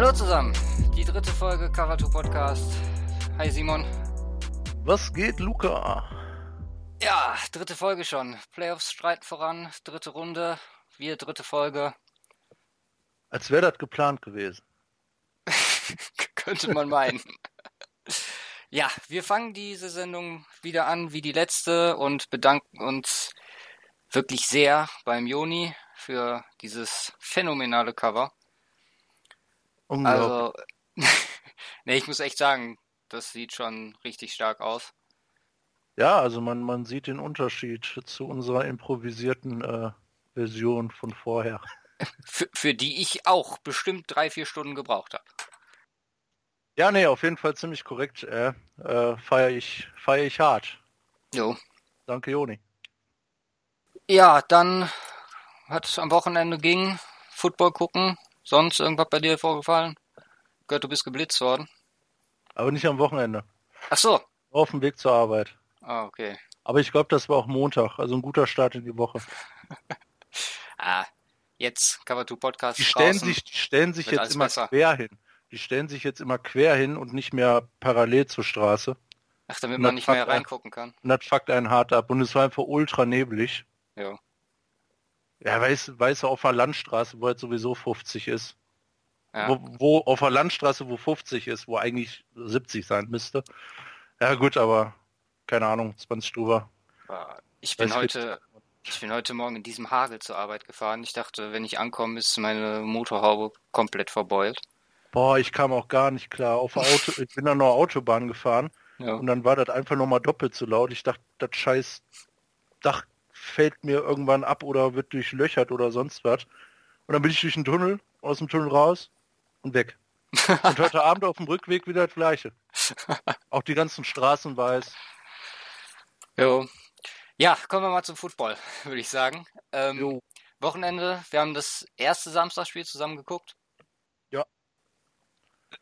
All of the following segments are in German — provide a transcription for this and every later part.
Hallo zusammen, die dritte Folge Karatu Podcast. Hi Simon. Was geht, Luca? Ja, dritte Folge schon. Playoffs streiten voran, dritte Runde, wir dritte Folge. Als wäre das geplant gewesen. Könnte man meinen. ja, wir fangen diese Sendung wieder an wie die letzte und bedanken uns wirklich sehr beim Joni für dieses phänomenale Cover. Also, ne, ich muss echt sagen, das sieht schon richtig stark aus. Ja, also man, man sieht den Unterschied zu unserer improvisierten äh, Version von vorher. Für, für die ich auch bestimmt drei, vier Stunden gebraucht habe. Ja, nee, auf jeden Fall ziemlich korrekt. Äh, äh, feiere ich, feier ich hart. Jo. Danke, Joni. Ja, dann hat am Wochenende ging Football gucken. Sonst irgendwas bei dir vorgefallen? Gehört, du bist geblitzt worden. Aber nicht am Wochenende. Ach so. Auf dem Weg zur Arbeit. Ah, okay. Aber ich glaube, das war auch Montag, also ein guter Start in die Woche. ah, jetzt Cover 2 Podcast. Die stellen sich, die stellen sich jetzt immer besser. quer hin. Die stellen sich jetzt immer quer hin und nicht mehr parallel zur Straße. Ach, damit man nicht mehr reingucken kann. Und das fuckt einen hart ab. Und es war einfach ultra neblig. Ja. Ja, weißt weiß auf der Landstraße, wo jetzt sowieso 50 ist. Ja. Wo, wo auf der Landstraße, wo 50 ist, wo eigentlich 70 sein müsste. Ja gut, aber keine Ahnung, 20 drüber. Ich bin heute, ich bin heute Morgen in diesem Hagel zur Arbeit gefahren. Ich dachte, wenn ich ankomme, ist meine Motorhaube komplett verbeult. Boah, ich kam auch gar nicht klar. Auf Auto, ich bin dann noch Autobahn gefahren ja. und dann war das einfach nochmal doppelt so laut. Ich dachte, das scheiß Dach fällt mir irgendwann ab oder wird durchlöchert oder sonst was. Und dann bin ich durch den Tunnel, aus dem Tunnel raus und weg. und heute Abend auf dem Rückweg wieder das gleiche. Auch die ganzen Straßen weiß. Jo. Ja, kommen wir mal zum Football, würde ich sagen. Ähm, Wochenende, wir haben das erste Samstagspiel zusammen geguckt. Ja.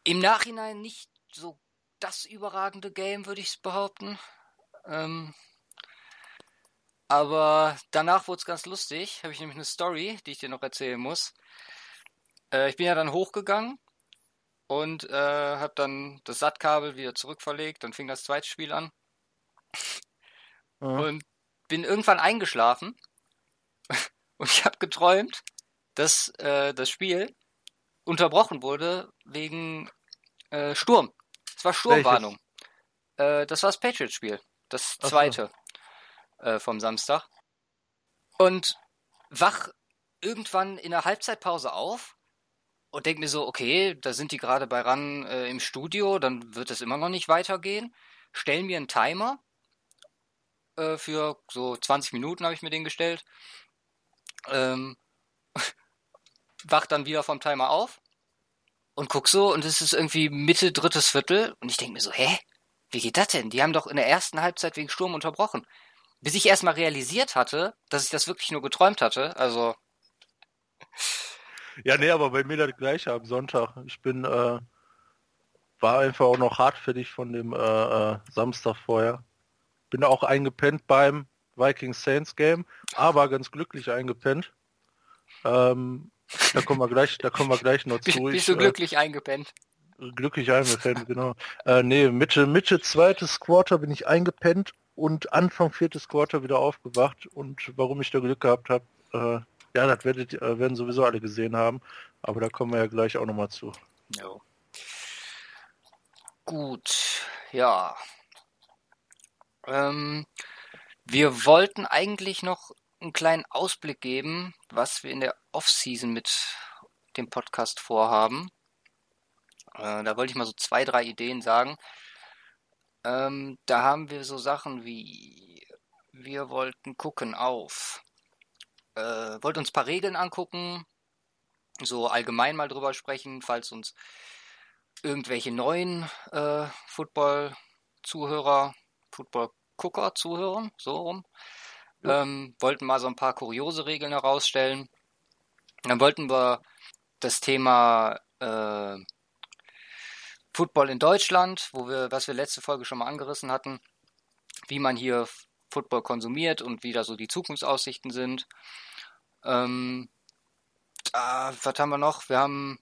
Im Nachhinein nicht so das überragende Game, würde ich behaupten. Ähm, aber danach wurde es ganz lustig. Habe ich nämlich eine Story, die ich dir noch erzählen muss. Äh, ich bin ja dann hochgegangen und äh, habe dann das SAT-Kabel wieder zurückverlegt. Dann fing das zweite Spiel an. Mhm. Und bin irgendwann eingeschlafen. und ich habe geträumt, dass äh, das Spiel unterbrochen wurde wegen äh, Sturm. Es war Sturmwarnung. Äh, das war das Patriots-Spiel. Das zweite äh, vom Samstag. Und wach irgendwann in der Halbzeitpause auf und denke mir so, okay, da sind die gerade bei RAN äh, im Studio, dann wird es immer noch nicht weitergehen. Stellen mir einen Timer äh, für so 20 Minuten, habe ich mir den gestellt. Ähm, wach dann wieder vom Timer auf und guck so und es ist irgendwie Mitte drittes Viertel und ich denke mir so, hä? Wie geht das denn? Die haben doch in der ersten Halbzeit wegen Sturm unterbrochen bis ich erstmal realisiert hatte, dass ich das wirklich nur geträumt hatte. Also. Ja, nee, aber bei mir das gleiche am Sonntag. Ich bin, äh, war einfach auch noch hart dich von dem äh, äh, Samstag vorher. Bin auch eingepennt beim Viking Saints Game, aber ganz glücklich eingepennt. Ähm, da kommen wir gleich, da kommen wir gleich noch zu. Bist, bist du glücklich äh, eingepennt? Glücklich eingepennt, genau. Äh, nee, Mitte, Mitte zweites Quarter bin ich eingepennt und Anfang viertes Quarter wieder aufgewacht und warum ich da Glück gehabt habe, äh, ja, das werdet, äh, werden sowieso alle gesehen haben, aber da kommen wir ja gleich auch nochmal zu. Jo. Gut, ja. Ähm, wir wollten eigentlich noch einen kleinen Ausblick geben, was wir in der Off-Season mit dem Podcast vorhaben. Äh, da wollte ich mal so zwei, drei Ideen sagen. Ähm, da haben wir so Sachen wie, wir wollten gucken auf, äh, wollten uns ein paar Regeln angucken, so allgemein mal drüber sprechen, falls uns irgendwelche neuen äh, Football-Zuhörer, Football-Gucker zuhören, so rum. Ja. Ähm, wollten mal so ein paar kuriose Regeln herausstellen. Dann wollten wir das Thema äh, Football in Deutschland, wo wir, was wir letzte Folge schon mal angerissen hatten, wie man hier Football konsumiert und wie da so die Zukunftsaussichten sind. Ähm, da, was haben wir noch? Wir haben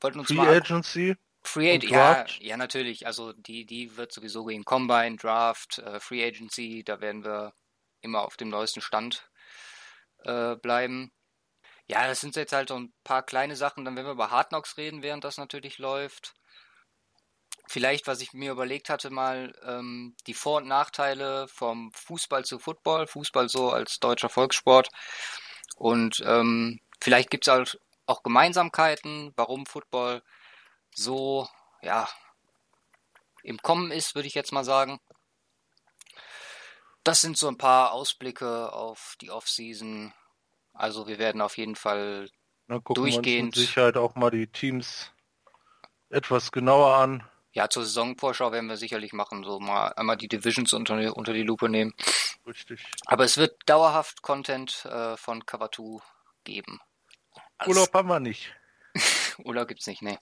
wollten uns Free mal Agency. Free Agency, ja, ja, natürlich. Also die, die wird sowieso gehen. Combine, Draft, äh, Free Agency, da werden wir immer auf dem neuesten Stand äh, bleiben. Ja, das sind jetzt halt so ein paar kleine Sachen. Dann werden wir über Hard Knocks reden, während das natürlich läuft. Vielleicht, was ich mir überlegt hatte, mal ähm, die Vor- und Nachteile vom Fußball zu Football. Fußball so als deutscher Volkssport. Und ähm, vielleicht gibt es auch Gemeinsamkeiten, warum Football so, ja, im Kommen ist, würde ich jetzt mal sagen. Das sind so ein paar Ausblicke auf die Offseason. Also wir werden auf jeden Fall Dann gucken durchgehend. Wir uns mit Sicherheit auch mal die Teams etwas genauer an. Ja, zur Saisonvorschau werden wir sicherlich machen, so mal einmal die Divisions unter, unter die Lupe nehmen. Richtig. Aber es wird dauerhaft Content äh, von Cover 2 geben. Also, Urlaub haben wir nicht. Urlaub gibt's nicht, ne.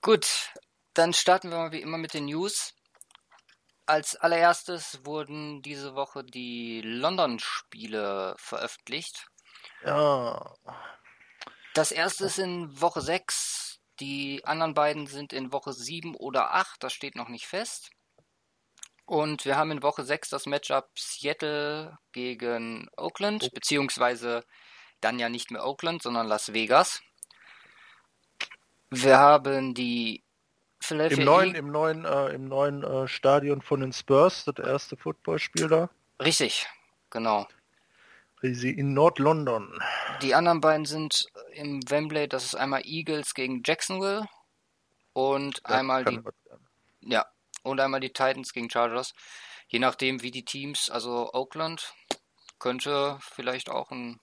Gut, dann starten wir mal wie immer mit den News. Als allererstes wurden diese Woche die London-Spiele veröffentlicht. Ja. Das erste ist in Woche 6, die anderen beiden sind in Woche 7 oder 8, das steht noch nicht fest. Und wir haben in Woche 6 das Matchup Seattle gegen Oakland, oh. beziehungsweise dann ja nicht mehr Oakland, sondern Las Vegas. Wir haben die Philadelphia Im neuen, im neuen, äh, im neuen äh, Stadion von den Spurs, das erste Footballspiel da. Richtig, genau. Sie in Nord-London. Die anderen beiden sind im Wembley, das ist einmal Eagles gegen Jacksonville und das einmal die ja und einmal die Titans gegen Chargers. Je nachdem, wie die Teams, also Oakland könnte vielleicht auch ein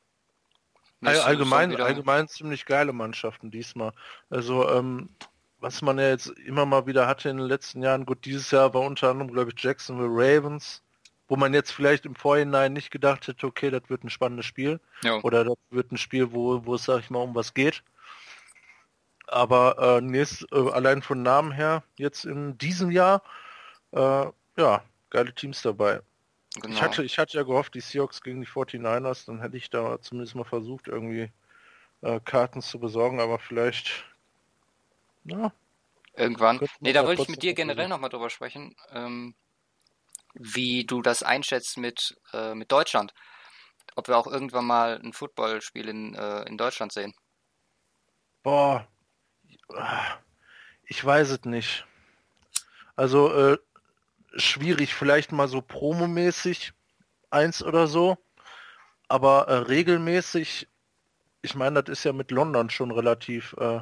allgemein, allgemein ziemlich geile Mannschaften diesmal. Also ähm, was man ja jetzt immer mal wieder hatte in den letzten Jahren, gut, dieses Jahr war unter anderem, glaube ich, Jacksonville Ravens, wo man jetzt vielleicht im Vorhinein nicht gedacht hätte, okay, das wird ein spannendes Spiel. Ja. Oder das wird ein Spiel, wo, wo es, sag ich mal, um was geht. Aber äh, nächst, äh, allein von Namen her, jetzt in diesem Jahr, äh, ja, geile Teams dabei. Genau. Ich, hatte, ich hatte ja gehofft, die Seahawks gegen die 49ers, dann hätte ich da zumindest mal versucht, irgendwie äh, Karten zu besorgen, aber vielleicht ja. Irgendwann. Nee, da wollte ich mit dir generell nochmal drüber sprechen, ähm, wie du das einschätzt mit, äh, mit Deutschland. Ob wir auch irgendwann mal ein Footballspiel in, äh, in Deutschland sehen. Boah, ich weiß es nicht. Also äh, schwierig, vielleicht mal so promomäßig eins oder so, aber äh, regelmäßig, ich meine, das ist ja mit London schon relativ äh,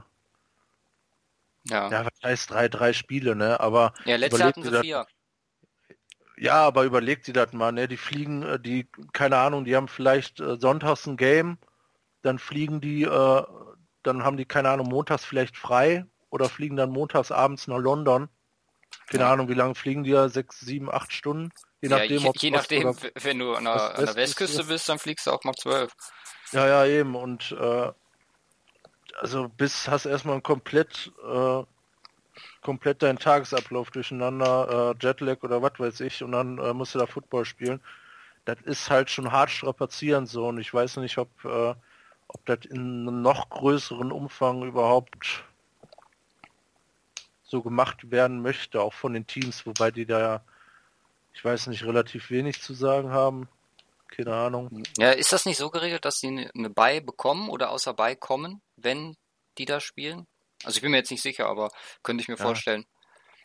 ja. Ja, was heißt drei, drei Spiele, ne? Aber. Ja, letzte hatten sie vier. Ja, aber überlegt sie das mal, ne? Die fliegen, äh, die, keine Ahnung, die haben vielleicht äh, sonntags ein Game, dann fliegen die, äh, dann haben die, keine Ahnung, montags vielleicht frei oder fliegen dann montags abends nach London. Keine ja. Ahnung, wie lange fliegen die ja? Sechs, sieben, acht Stunden? Je nachdem, ja, je, je nachdem wenn du an der, an der Westküste bist, dann fliegst du auch mal zwölf. Ja, ja, eben. Und äh, also bis hast erstmal komplett äh, komplett deinen Tagesablauf durcheinander, äh, Jetlag oder was weiß ich, und dann äh, musst du da Football spielen. Das ist halt schon hart strapazierend so und ich weiß nicht, ob, äh, ob das in einem noch größeren Umfang überhaupt so gemacht werden möchte, auch von den Teams, wobei die da ja, ich weiß nicht, relativ wenig zu sagen haben. Keine Ahnung. Ja, ist das nicht so geregelt, dass sie eine Buy bekommen oder außer Buy kommen, wenn die da spielen? Also ich bin mir jetzt nicht sicher, aber könnte ich mir ja. vorstellen.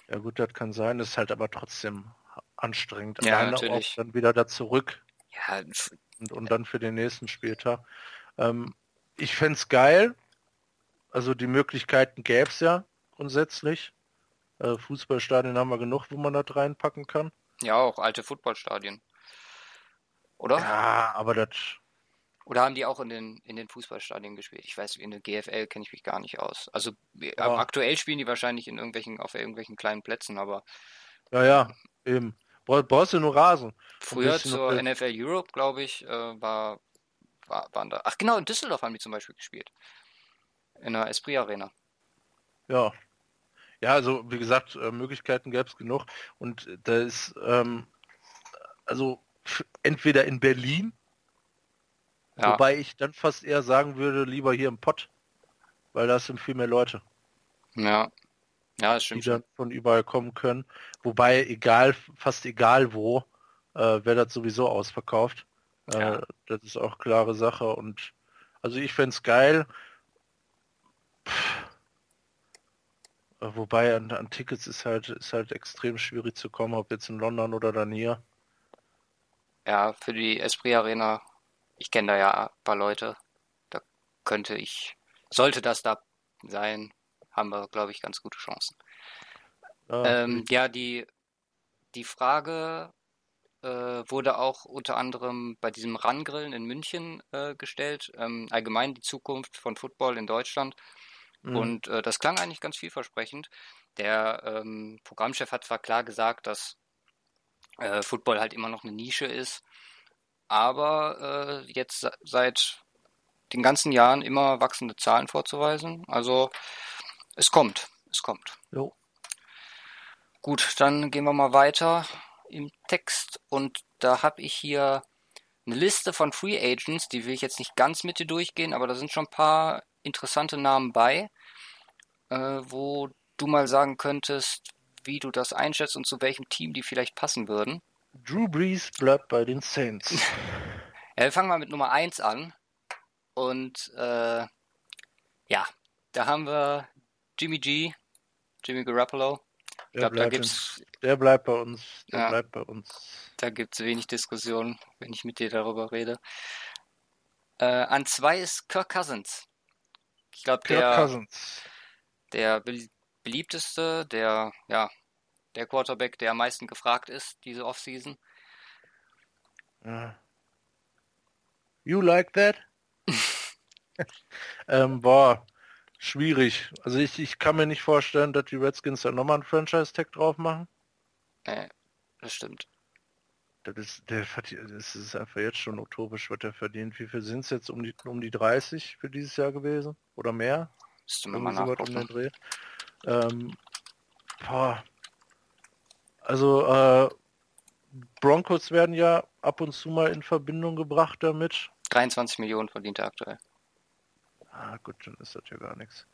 Ja gut, das kann sein, das ist halt aber trotzdem anstrengend. Ja, Alleine natürlich. dann wieder da zurück. Ja. Und, und dann für den nächsten Spieltag. Ähm, ich fände es geil. Also die Möglichkeiten gäbe es ja grundsätzlich. Äh, Fußballstadien haben wir genug, wo man das reinpacken kann. Ja, auch alte Fußballstadien. Oder? Ja, aber das. Oder haben die auch in den, in den Fußballstadien gespielt? Ich weiß, in der GFL kenne ich mich gar nicht aus. Also ja. aktuell spielen die wahrscheinlich in irgendwelchen, auf irgendwelchen kleinen Plätzen, aber. Ja, ja, eben. Brauchst du nur Rasen. Früher zur NFL Europe, glaube ich, äh, war, war, waren da. Ach genau, in Düsseldorf haben die zum Beispiel gespielt. In der Esprit Arena. Ja. Ja, also wie gesagt, äh, Möglichkeiten gäbe es genug. Und da ist, ähm, also entweder in Berlin, ja. wobei ich dann fast eher sagen würde, lieber hier im Pott, weil da sind viel mehr Leute. Ja. Ja, das stimmt. Die dann von überall kommen können. Wobei, egal, fast egal wo, äh, wäre das sowieso ausverkauft. Äh, ja. Das ist auch klare Sache. Und also ich fände es geil. Wobei an, an, Tickets ist halt, ist halt extrem schwierig zu kommen, ob jetzt in London oder dann hier. Ja, für die Esprit Arena, ich kenne da ja ein paar Leute. Da könnte ich, sollte das da sein, haben wir, glaube ich, ganz gute Chancen. Ah, ähm, ja, die, die Frage äh, wurde auch unter anderem bei diesem Rangrillen in München äh, gestellt. Ähm, allgemein die Zukunft von Football in Deutschland. Mhm. Und äh, das klang eigentlich ganz vielversprechend. Der ähm, Programmchef hat zwar klar gesagt, dass äh, Football halt immer noch eine Nische ist, aber äh, jetzt seit den ganzen Jahren immer wachsende Zahlen vorzuweisen. Also es kommt, es kommt. Jo. Gut, dann gehen wir mal weiter im Text und da habe ich hier eine Liste von Free Agents, die will ich jetzt nicht ganz mit dir durchgehen, aber da sind schon ein paar interessante Namen bei, äh, wo du mal sagen könntest, wie du das einschätzt und zu welchem Team die vielleicht passen würden. Drew Brees bleibt bei den Saints. ja, wir fangen mal mit Nummer 1 an. Und äh, ja, da haben wir Jimmy G, Jimmy Garoppolo. Ich glaube, da gibt's. Der bleibt bei uns. Der ja, bleibt bei uns. Da gibt es wenig Diskussion, wenn ich mit dir darüber rede. Äh, an zwei ist Kirk Cousins. Ich glaube, der, Cousins. der beliebteste, der, ja, der Quarterback, der am meisten gefragt ist, diese Offseason. Uh, you like that? ähm, boah, Schwierig. Also ich, ich kann mir nicht vorstellen, dass die Redskins da nochmal einen Franchise-Tag drauf machen. Nee, das stimmt. Das ist, der, das ist einfach jetzt schon utopisch, was der verdient. Wie viel sind es jetzt? Um die, um die 30 für dieses Jahr gewesen? Oder mehr? Müsst du mir mal so um. Ähm, boah. Also, äh, Broncos werden ja ab und zu mal in Verbindung gebracht damit. 23 Millionen verdient er aktuell. Ah, gut, dann ist das ja gar nichts.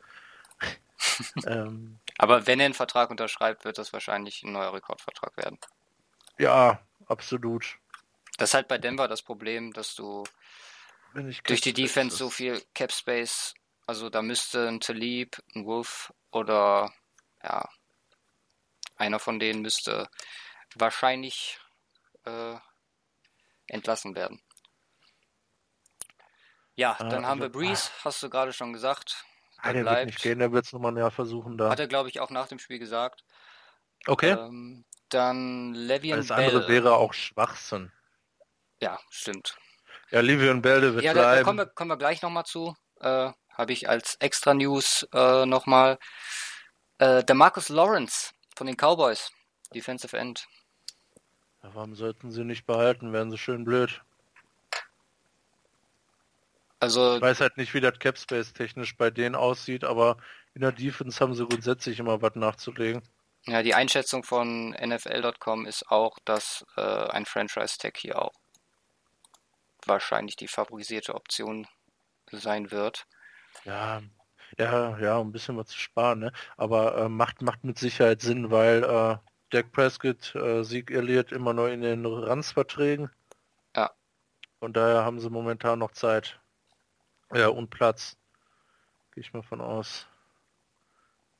ähm, Aber wenn er einen Vertrag unterschreibt, wird das wahrscheinlich ein neuer Rekordvertrag werden. Ja, absolut. Das ist halt bei Denver das Problem, dass du durch die Defense so viel Cap Space, also da müsste ein Talib, ein Wolf oder ja, einer von denen müsste wahrscheinlich äh, entlassen werden. Ja, äh, dann äh, haben wir also, Breeze, ah. hast du gerade schon gesagt. Der, der bleibt. wird nicht gehen, der wird es nochmal näher versuchen da. Hat er, glaube ich, auch nach dem Spiel gesagt. Okay. Ähm, dann Levian Alles Bell. andere wäre auch Schwachsinn. Ja, stimmt. Ja, Levian Bell, der wird ja, bleiben. Da, da kommen, wir, kommen wir gleich nochmal zu. Äh, Habe ich als extra News äh, nochmal. Äh, der Marcus Lawrence von den Cowboys, Defensive End. Ja, warum sollten sie nicht behalten? Wären sie schön blöd. Also, ich weiß halt nicht, wie das Capspace technisch bei denen aussieht, aber in der Defense haben sie grundsätzlich immer was nachzulegen. Ja, die Einschätzung von NFL.com ist auch, dass äh, ein Franchise-Tag hier auch wahrscheinlich die favorisierte Option sein wird. Ja, ja, ja, um ein bisschen was zu sparen, ne? Aber äh, macht, macht mit Sicherheit Sinn, weil äh, Dak Prescott, äh, Sieg Elliott immer noch in den Ranzverträgen. Ja. Und daher haben sie momentan noch Zeit. Ja, und Platz. Gehe ich mal von aus.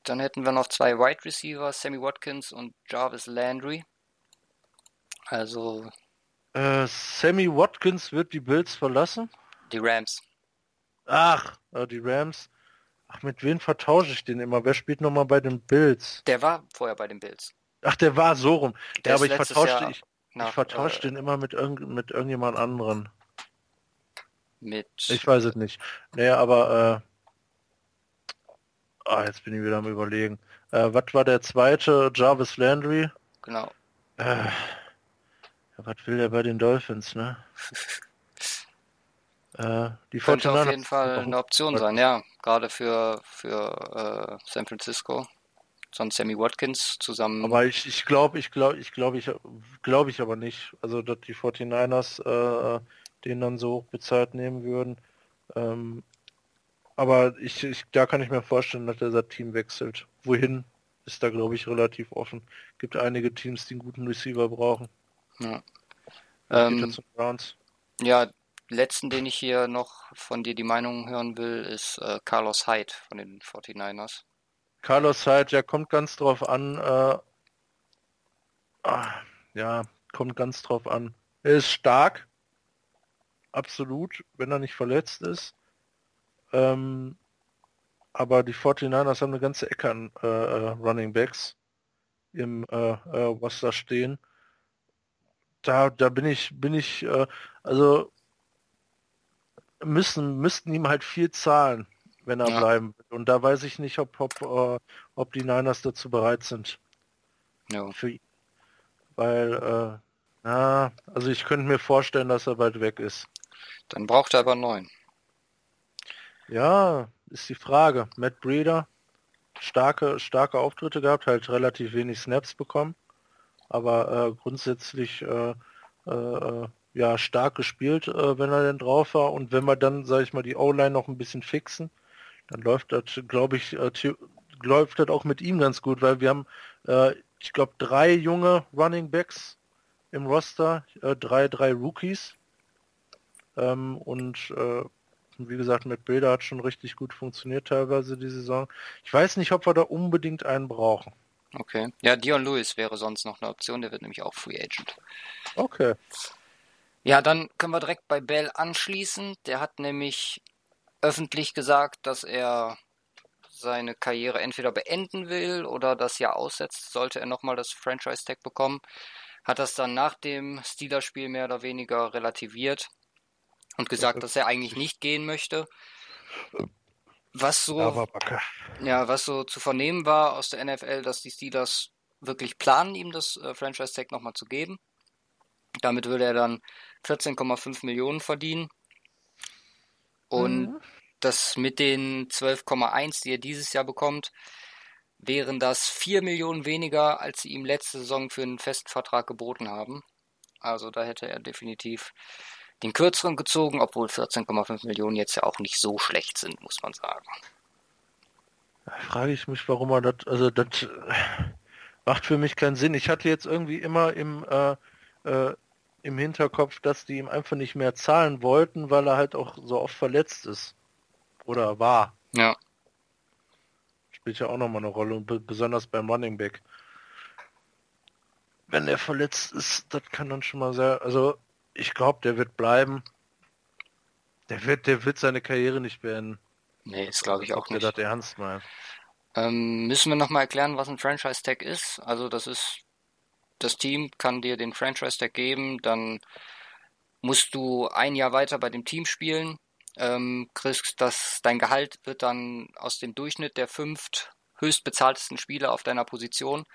Dann hätten wir noch zwei Wide Receiver, Sammy Watkins und Jarvis Landry. Also. Äh, Sammy Watkins wird die Bills verlassen? Die Rams. Ach, äh, die Rams. Ach, mit wem vertausche ich den immer? Wer spielt nochmal bei den Bills? Der war vorher bei den Bills. Ach, der war so rum. Der ja, aber ich vertausche, ich, ich vertausche äh, den immer mit, irg mit irgendjemand anderen mit. Ich weiß es nicht. Naja, aber äh, ah, jetzt bin ich wieder am überlegen. Äh, was war der zweite? Jarvis Landry? Genau. Äh, ja, was will der bei den Dolphins, ne? äh, die Könnte auf jeden Fall eine Option sein, ja. Gerade für, für äh, San Francisco. Sonst Sammy Watkins zusammen. Aber ich, ich glaube, ich glaube, ich glaube, ich glaube ich aber nicht. Also, dass die 49ers äh, den dann so hoch bezahlt nehmen würden. Ähm, aber ich, ich, da kann ich mir vorstellen, dass er Team wechselt. Wohin ist da, glaube ich, relativ offen. Gibt einige Teams, die einen guten Receiver brauchen. Ja. Ähm, ja, letzten, den ich hier noch von dir die Meinung hören will, ist äh, Carlos Hyde von den 49ers. Carlos Hyde, ja, kommt ganz drauf an. Äh, ah, ja, kommt ganz drauf an. Er ist stark, absolut, wenn er nicht verletzt ist. Ähm, aber die 49ers haben eine ganze Ecke an äh, äh, Running Backs im äh, äh, was da stehen. Da, da bin ich, bin ich, äh, also müssen, müssten ihm halt viel zahlen, wenn er ja. bleiben will. Und da weiß ich nicht, ob, ob, äh, ob die Niners dazu bereit sind. Ja. Für ihn. Weil, äh, na, also ich könnte mir vorstellen, dass er bald weg ist. Dann braucht er aber neuen. Ja, ist die Frage. Matt Breeder, starke, starke Auftritte gehabt, halt relativ wenig Snaps bekommen, aber äh, grundsätzlich äh, äh, äh ja stark gespielt, äh, wenn er denn drauf war. Und wenn wir dann, sage ich mal, die O-Line noch ein bisschen fixen, dann läuft das, glaube ich, äh, läuft das auch mit ihm ganz gut, weil wir haben, ich glaube, drei junge Running Backs im Roster, drei, drei Rookies. Ähm, und wie gesagt, mit Bilder hat schon richtig gut funktioniert teilweise die Saison. Ich weiß nicht, ob wir da unbedingt einen brauchen. Okay. Ja, Dion Lewis wäre sonst noch eine Option, der wird nämlich auch Free Agent. Okay. Ja, dann können wir direkt bei Bell anschließen. Der hat nämlich öffentlich gesagt, dass er seine Karriere entweder beenden will oder das Jahr aussetzt, sollte er nochmal das Franchise-Tag bekommen. Hat das dann nach dem Steelers-Spiel mehr oder weniger relativiert und gesagt, dass er eigentlich nicht gehen möchte. Was so, ja, was so zu vernehmen war aus der NFL, dass die Steelers wirklich planen, ihm das äh, Franchise Tag nochmal zu geben. Damit würde er dann 14,5 Millionen verdienen. Und mhm. das mit den 12,1, die er dieses Jahr bekommt, wären das 4 Millionen weniger, als sie ihm letzte Saison für einen festen Vertrag geboten haben. Also da hätte er definitiv den kürzeren gezogen, obwohl 14,5 Millionen jetzt ja auch nicht so schlecht sind, muss man sagen. Da frage ich mich, warum er das, also das äh, macht für mich keinen Sinn. Ich hatte jetzt irgendwie immer im, äh, äh, im Hinterkopf, dass die ihm einfach nicht mehr zahlen wollten, weil er halt auch so oft verletzt ist. Oder war. Ja. Spielt ja auch nochmal eine Rolle, und besonders beim Running Back. Wenn er verletzt ist, das kann dann schon mal sehr, also ich glaube, der wird bleiben. Der wird, der wird seine Karriere nicht beenden. Nee, das glaube ich auch nicht. Der das ernst mal. Ähm, müssen wir nochmal erklären, was ein Franchise-Tag ist? Also das ist, das Team kann dir den Franchise-Tag geben, dann musst du ein Jahr weiter bei dem Team spielen, ähm, kriegst das, dein Gehalt wird dann aus dem Durchschnitt der fünft höchstbezahltesten Spieler auf deiner Position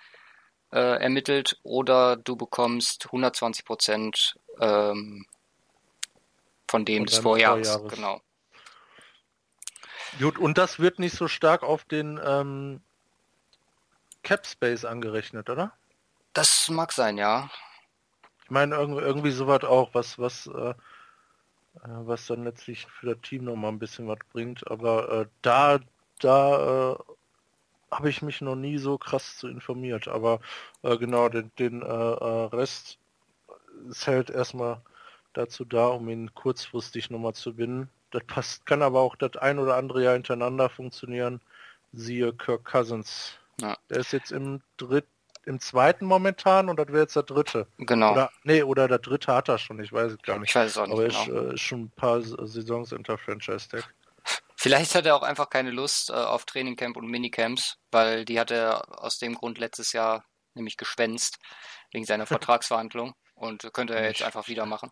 äh, ermittelt oder du bekommst 120 Prozent ähm, von dem des Vorjahres. Vorjahres. Genau. Gut, und das wird nicht so stark auf den ähm, Cap Space angerechnet, oder? Das mag sein, ja. Ich meine, irgendwie, irgendwie sowas auch, was, was, äh, äh, was dann letztlich für das Team noch mal ein bisschen was bringt. Aber äh, da, da äh, habe ich mich noch nie so krass zu informiert. Aber äh, genau, den, den äh, Rest ist halt erstmal dazu da, um ihn kurzfristig nochmal zu binden. Das passt, kann aber auch das ein oder andere Jahr hintereinander funktionieren. Siehe Kirk Cousins. Ja. Der ist jetzt im dritt, im zweiten momentan und das wäre jetzt der dritte. Genau. Oder, nee, oder der dritte hat er schon, ich weiß es gar nicht. Ich weiß es auch nicht. Aber genau. ist, äh, ist schon ein paar Saisons unter Franchise Tag. Vielleicht hat er auch einfach keine Lust äh, auf Trainingcamp und Minicamps, weil die hat er aus dem Grund letztes Jahr nämlich geschwänzt, wegen seiner Vertragsverhandlung. Und könnte er jetzt einfach wieder machen.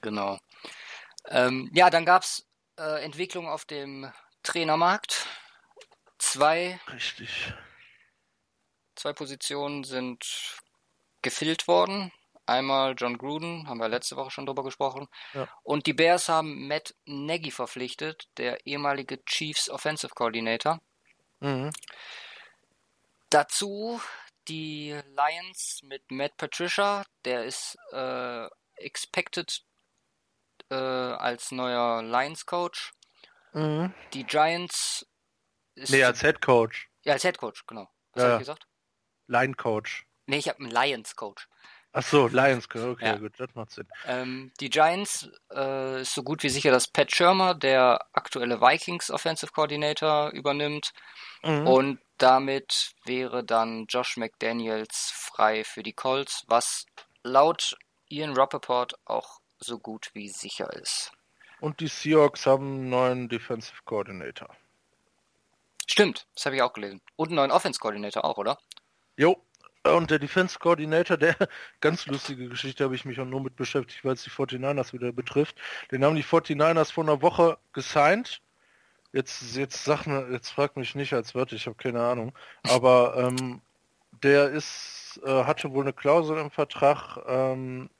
Genau. Ähm, ja, dann gab es äh, Entwicklungen auf dem Trainermarkt. Zwei. Richtig. Zwei Positionen sind gefüllt worden. Einmal John Gruden, haben wir letzte Woche schon drüber gesprochen. Ja. Und die Bears haben Matt Nagy verpflichtet, der ehemalige Chiefs Offensive Coordinator. Mhm. Dazu die Lions mit Matt Patricia, der ist äh, expected äh, als neuer Lions Coach. Mhm. Die Giants. nee, als Head Coach. Ja, als Head Coach, genau. Was ja. habe ich gesagt? Line Coach. Nee, ich habe einen Lions Coach. Ach so, Lions Coach, okay, ja. gut, das macht Sinn. Ähm, die Giants äh, ist so gut wie sicher, dass Pat Schirmer, der aktuelle Vikings Offensive Coordinator, übernimmt. Mhm. Und damit wäre dann Josh McDaniels frei für die Colts, was laut Ian Rappaport auch so gut wie sicher ist. Und die Seahawks haben einen neuen Defensive Coordinator. Stimmt, das habe ich auch gelesen. Und einen neuen Offense Coordinator auch, oder? Jo. Und der Defense Coordinator, der ganz lustige Geschichte habe ich mich auch nur mit beschäftigt, weil es die 49ers wieder betrifft. Den haben die 49ers vor einer Woche gesigned. Jetzt, jetzt sag mir, jetzt frag mich nicht als Wörter, ich habe keine Ahnung. Aber ähm, der ist, äh, hatte wohl eine Klausel im Vertrag, ähm,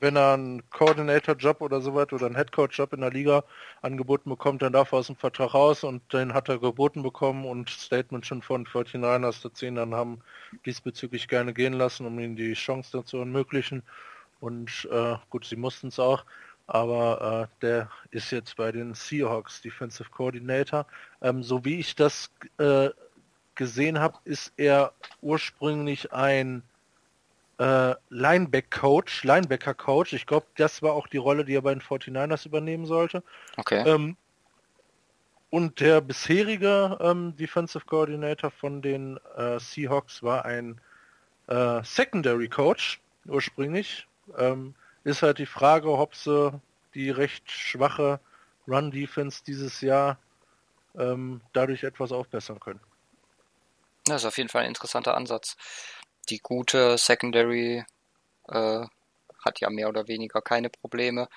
wenn er einen Coordinator-Job oder so weiter oder einen Headcoach-Job in der Liga angeboten bekommt, dann darf er aus dem Vertrag raus und den hat er geboten bekommen und Statement schon von 49ers, dass sie ihn dann haben diesbezüglich gerne gehen lassen, um ihm die Chance dazu ermöglichen. Und äh, gut, sie mussten es auch, aber äh, der ist jetzt bei den Seahawks Defensive Coordinator. Ähm, so wie ich das äh, gesehen habe, ist er ursprünglich ein äh, Lineback-Coach, Linebacker-Coach. Ich glaube, das war auch die Rolle, die er bei den 49ers übernehmen sollte. Okay. Ähm, und der bisherige ähm, Defensive Coordinator von den äh, Seahawks war ein äh, Secondary Coach ursprünglich. Ähm, ist halt die Frage, ob sie die recht schwache Run Defense dieses Jahr ähm, dadurch etwas aufbessern können. Das ist auf jeden Fall ein interessanter Ansatz die gute Secondary äh, hat ja mehr oder weniger keine Probleme.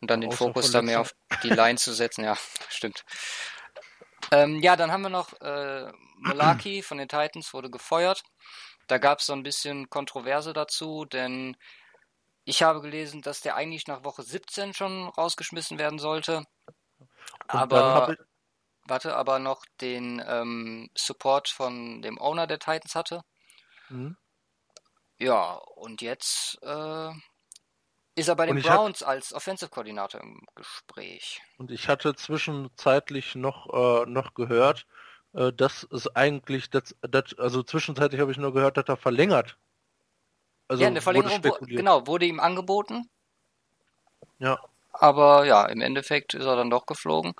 Und dann den Fokus da mehr auf die Line zu setzen, ja, stimmt. Ähm, ja, dann haben wir noch äh, Malaki von den Titans wurde gefeuert. Da gab es so ein bisschen Kontroverse dazu, denn ich habe gelesen, dass der eigentlich nach Woche 17 schon rausgeschmissen werden sollte. aber warte, aber noch den ähm, Support von dem Owner der Titans hatte. Mhm. Ja, und jetzt äh, ist er bei den Browns hat, als Offensive-Koordinator im Gespräch. Und ich hatte zwischenzeitlich noch, äh, noch gehört, äh, dass es eigentlich, das, das, also zwischenzeitlich habe ich nur gehört, dass er verlängert. Also ja, eine Verlängerung, wurde genau, wurde ihm angeboten. Ja. Aber ja, im Endeffekt ist er dann doch geflogen.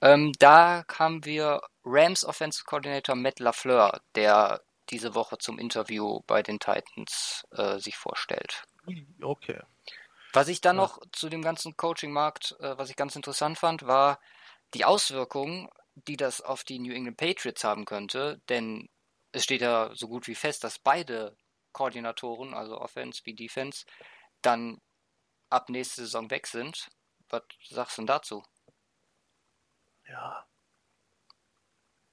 Ähm, da haben wir Rams Offensive Coordinator Matt LaFleur, der diese Woche zum Interview bei den Titans äh, sich vorstellt. Okay. Was ich dann ja. noch zu dem ganzen Coaching-Markt, äh, was ich ganz interessant fand, war die Auswirkungen, die das auf die New England Patriots haben könnte, denn es steht ja so gut wie fest, dass beide Koordinatoren, also Offense wie Defense, dann ab nächste Saison weg sind. Was sagst du denn dazu? Ja.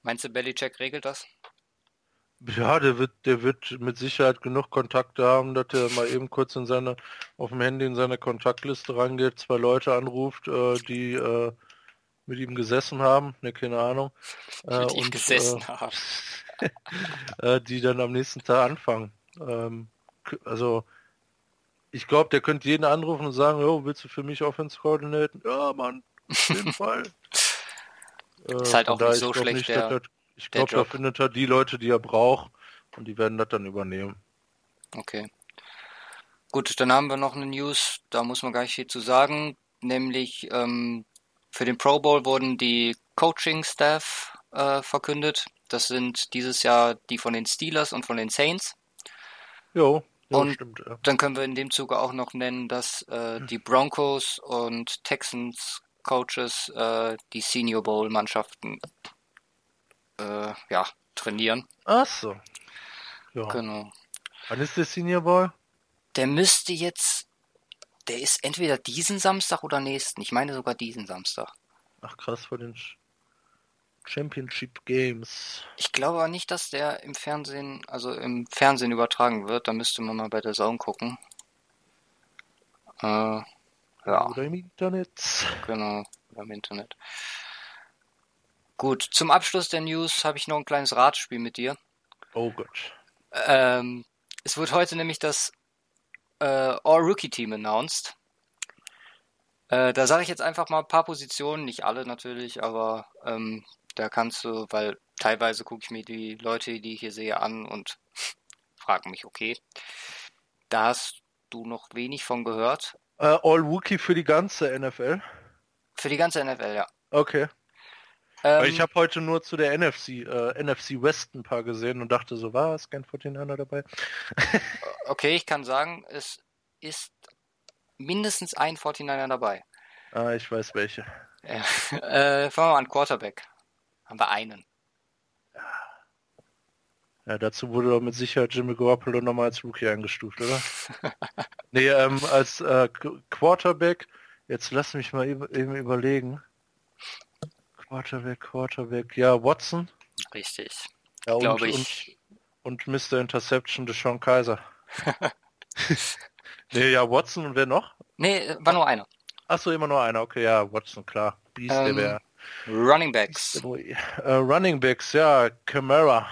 Meinst du, Belichick regelt das? Ja, der wird, der wird mit Sicherheit genug Kontakte haben, dass er mal eben kurz in seine, auf dem Handy in seine Kontaktliste rangeht, zwei Leute anruft, äh, die äh, mit ihm gesessen haben, ne, keine Ahnung. Äh, mit ihm und, gesessen äh, haben. äh, die dann am nächsten Tag anfangen. Ähm, also, ich glaube, der könnte jeden anrufen und sagen, jo, willst du für mich Offense koordinieren? Ja, Mann, auf jeden Fall. ist halt auch nicht so schlecht, nicht, der, ich glaube, da findet er die Leute, die er braucht und die werden das dann übernehmen. Okay. Gut, dann haben wir noch eine News, da muss man gar nicht viel zu sagen, nämlich ähm, für den Pro Bowl wurden die Coaching-Staff äh, verkündet. Das sind dieses Jahr die von den Steelers und von den Saints. Jo, ja, und stimmt, ja. dann können wir in dem Zuge auch noch nennen, dass äh, die Broncos und Texans Coaches äh, die Senior Bowl Mannschaften äh, ja, trainieren. Ach so. Ja. Genau. Wann ist der Senior Ball? Der müsste jetzt, der ist entweder diesen Samstag oder nächsten. Ich meine sogar diesen Samstag. Ach krass, vor den Championship Games. Ich glaube aber nicht, dass der im Fernsehen, also im Fernsehen übertragen wird. Da müsste man mal bei der Zone gucken. Äh, ja. Oder im Internet. Genau, oder im Internet. Gut, zum Abschluss der News habe ich noch ein kleines Ratspiel mit dir. Oh Gott. Ähm, es wird heute nämlich das äh, All-Rookie-Team announced. Äh, da sage ich jetzt einfach mal ein paar Positionen, nicht alle natürlich, aber ähm, da kannst du, weil teilweise gucke ich mir die Leute, die ich hier sehe, an und frage mich, okay, da hast du noch wenig von gehört. Uh, all Wookie für die ganze NFL? Für die ganze NFL, ja. Okay. Ähm, ich habe heute nur zu der NFC, äh, NFC West ein paar gesehen und dachte so, war es kein 49er dabei? okay, ich kann sagen, es ist mindestens ein 49er dabei. Ah, ich weiß welche. Ja. Äh, fangen wir mal an, Quarterback. Haben wir einen. Ja, dazu wurde doch mit Sicherheit Jimmy Garoppolo nochmal als Rookie eingestuft, oder? nee, ähm, als äh, Quarterback, jetzt lass mich mal eben überlegen. Quarterback, Quarterback, ja, Watson. Richtig. Ja, und, Glaube ich. Und, und Mr. Interception des Sean Kaiser. nee, ja, Watson und wer noch? Nee, war nur einer. Achso, immer nur einer, okay, ja, Watson, klar. Beast, ähm, der wäre. Running Backs. Äh, Running Backs, ja, Camara.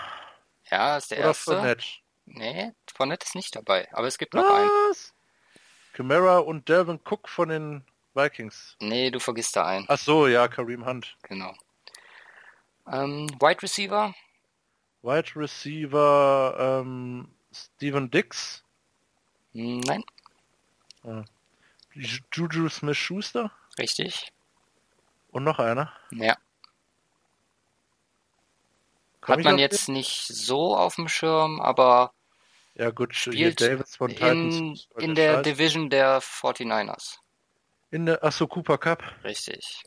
Ja, ist der Oder erste. Fournette. Nee, Fournette ist nicht dabei, aber es gibt noch Was? einen. Camara und Delvin Cook von den Vikings. Nee, du vergisst da einen. Ach so, ja, Kareem Hunt. Genau. Ähm, Wide Receiver? Wide Receiver ähm, Steven Dix? Nein. Ah. Juju Smith-Schuster? Richtig. Und noch einer? Ja. Hat man jetzt nicht so auf dem Schirm, aber ja gut, spielt Davis von in, in der Scheiß. Division der 49ers. In der, achso, Cooper Cup. Richtig.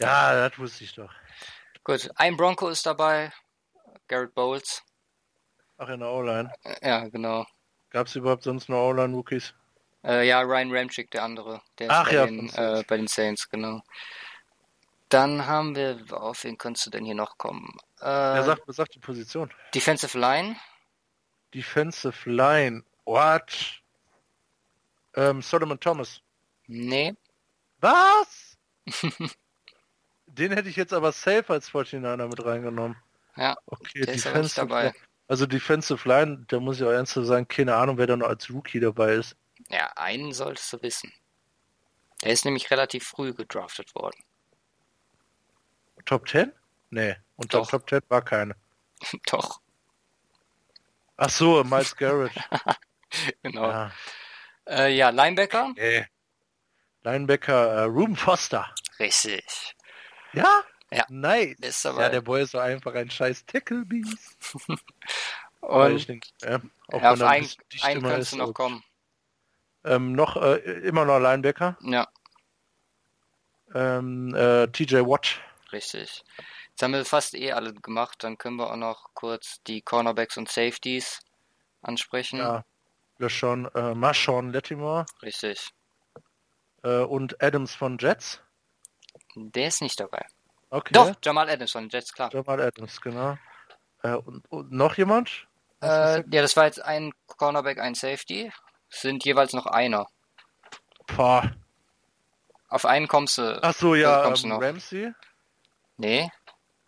Ja, das wusste ich doch. Gut, ein Bronco ist dabei, Garrett Bowles. Ach, in der O-Line. Ja, genau. Gab es überhaupt sonst noch O-Line-Rookies? Äh, ja, Ryan Ramchick, der andere. Der Ach bei ja, den, äh, bei den Saints, genau. Dann haben wir, auf wen könntest du denn hier noch kommen? Äh, sagt, wer sagt die Position? Defensive Line. Defensive Line. What? Ähm, Solomon Thomas. Nee. Was? Den hätte ich jetzt aber safe als 49er mit reingenommen. Ja, okay, der ist dabei. Line. Also Defensive Line, da muss ich auch ernsthaft sagen, keine Ahnung, wer da noch als Rookie dabei ist. Ja, einen solltest du wissen. Der ist nämlich relativ früh gedraftet worden. Top 10? Nee, unter Doch. Top 10 war keine. Doch. Ach so, Miles Garrett. genau. Ja. Äh, ja, Linebacker? Okay. Linebacker äh, Ruben Foster. Richtig. Ja? Ja. Nice. Ist ja, der Boy ist so einfach ein scheiß Tackle-Beast. Und denke, ja, auch ja, auf einen, einen könntest du noch kommen. Ähm, noch, äh, immer noch Linebacker. Ja. Ähm, äh, TJ Watt. Richtig. Jetzt haben wir fast eh alle gemacht, dann können wir auch noch kurz die Cornerbacks und Safeties ansprechen. Ja, LeSean, äh, Marshawn Latimore. Richtig. Äh, und Adams von Jets. Der ist nicht dabei. Okay. Doch, Jamal Adams von Jets, klar. Jamal Adams, genau. Äh, und, und, noch jemand? Äh, ja, das war jetzt ein Cornerback, ein Safety. Es sind jeweils noch einer. Boah. Auf einen kommst du. Ach so, ja, kommst ähm, Ramsey? Nee.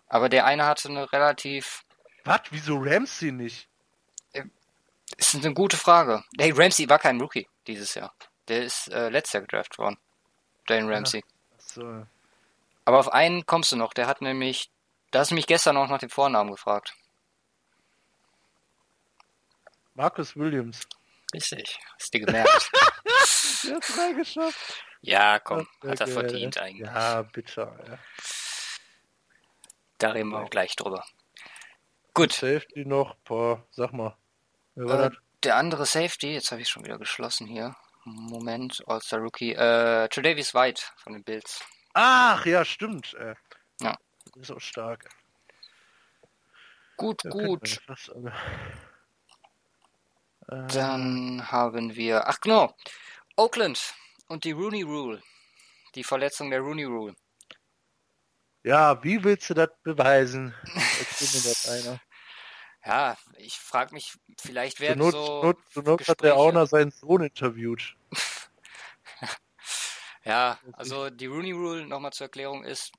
Aber der eine hatte eine relativ. Was? Wieso Ramsey nicht? Ist eine gute Frage. Hey, Ramsey war kein Rookie dieses Jahr. Der ist äh, letztes Jahr gedraft worden. Jane Ramsey. Ja, so. Aber auf einen kommst du noch. Der hat nämlich. Da hast du mich gestern auch nach dem Vornamen gefragt. Marcus Williams. Richtig. Hast du gemerkt. der hat drei geschafft. Ja, komm. Hat er verdient eigentlich. Ja, bitte. Ja. Da reden wir auch gleich drüber. Gut. Safety noch, boah, sag mal. Äh, der andere Safety, jetzt habe ich schon wieder geschlossen hier. Moment, All-Star Rookie. Äh, Tredavious White von den Bills. Ach, ja, stimmt. Äh. Ja. So stark. Gut, ja, gut. Fast, äh, Dann haben wir, ach genau, Oakland und die Rooney Rule. Die Verletzung der Rooney Rule. Ja, wie willst du das beweisen? das einer. Ja, ich frage mich, vielleicht werden zur Not, so. Not, zur Not hat der Owner seinen Sohn interviewt. ja, also die Rooney Rule, nochmal zur Erklärung, ist,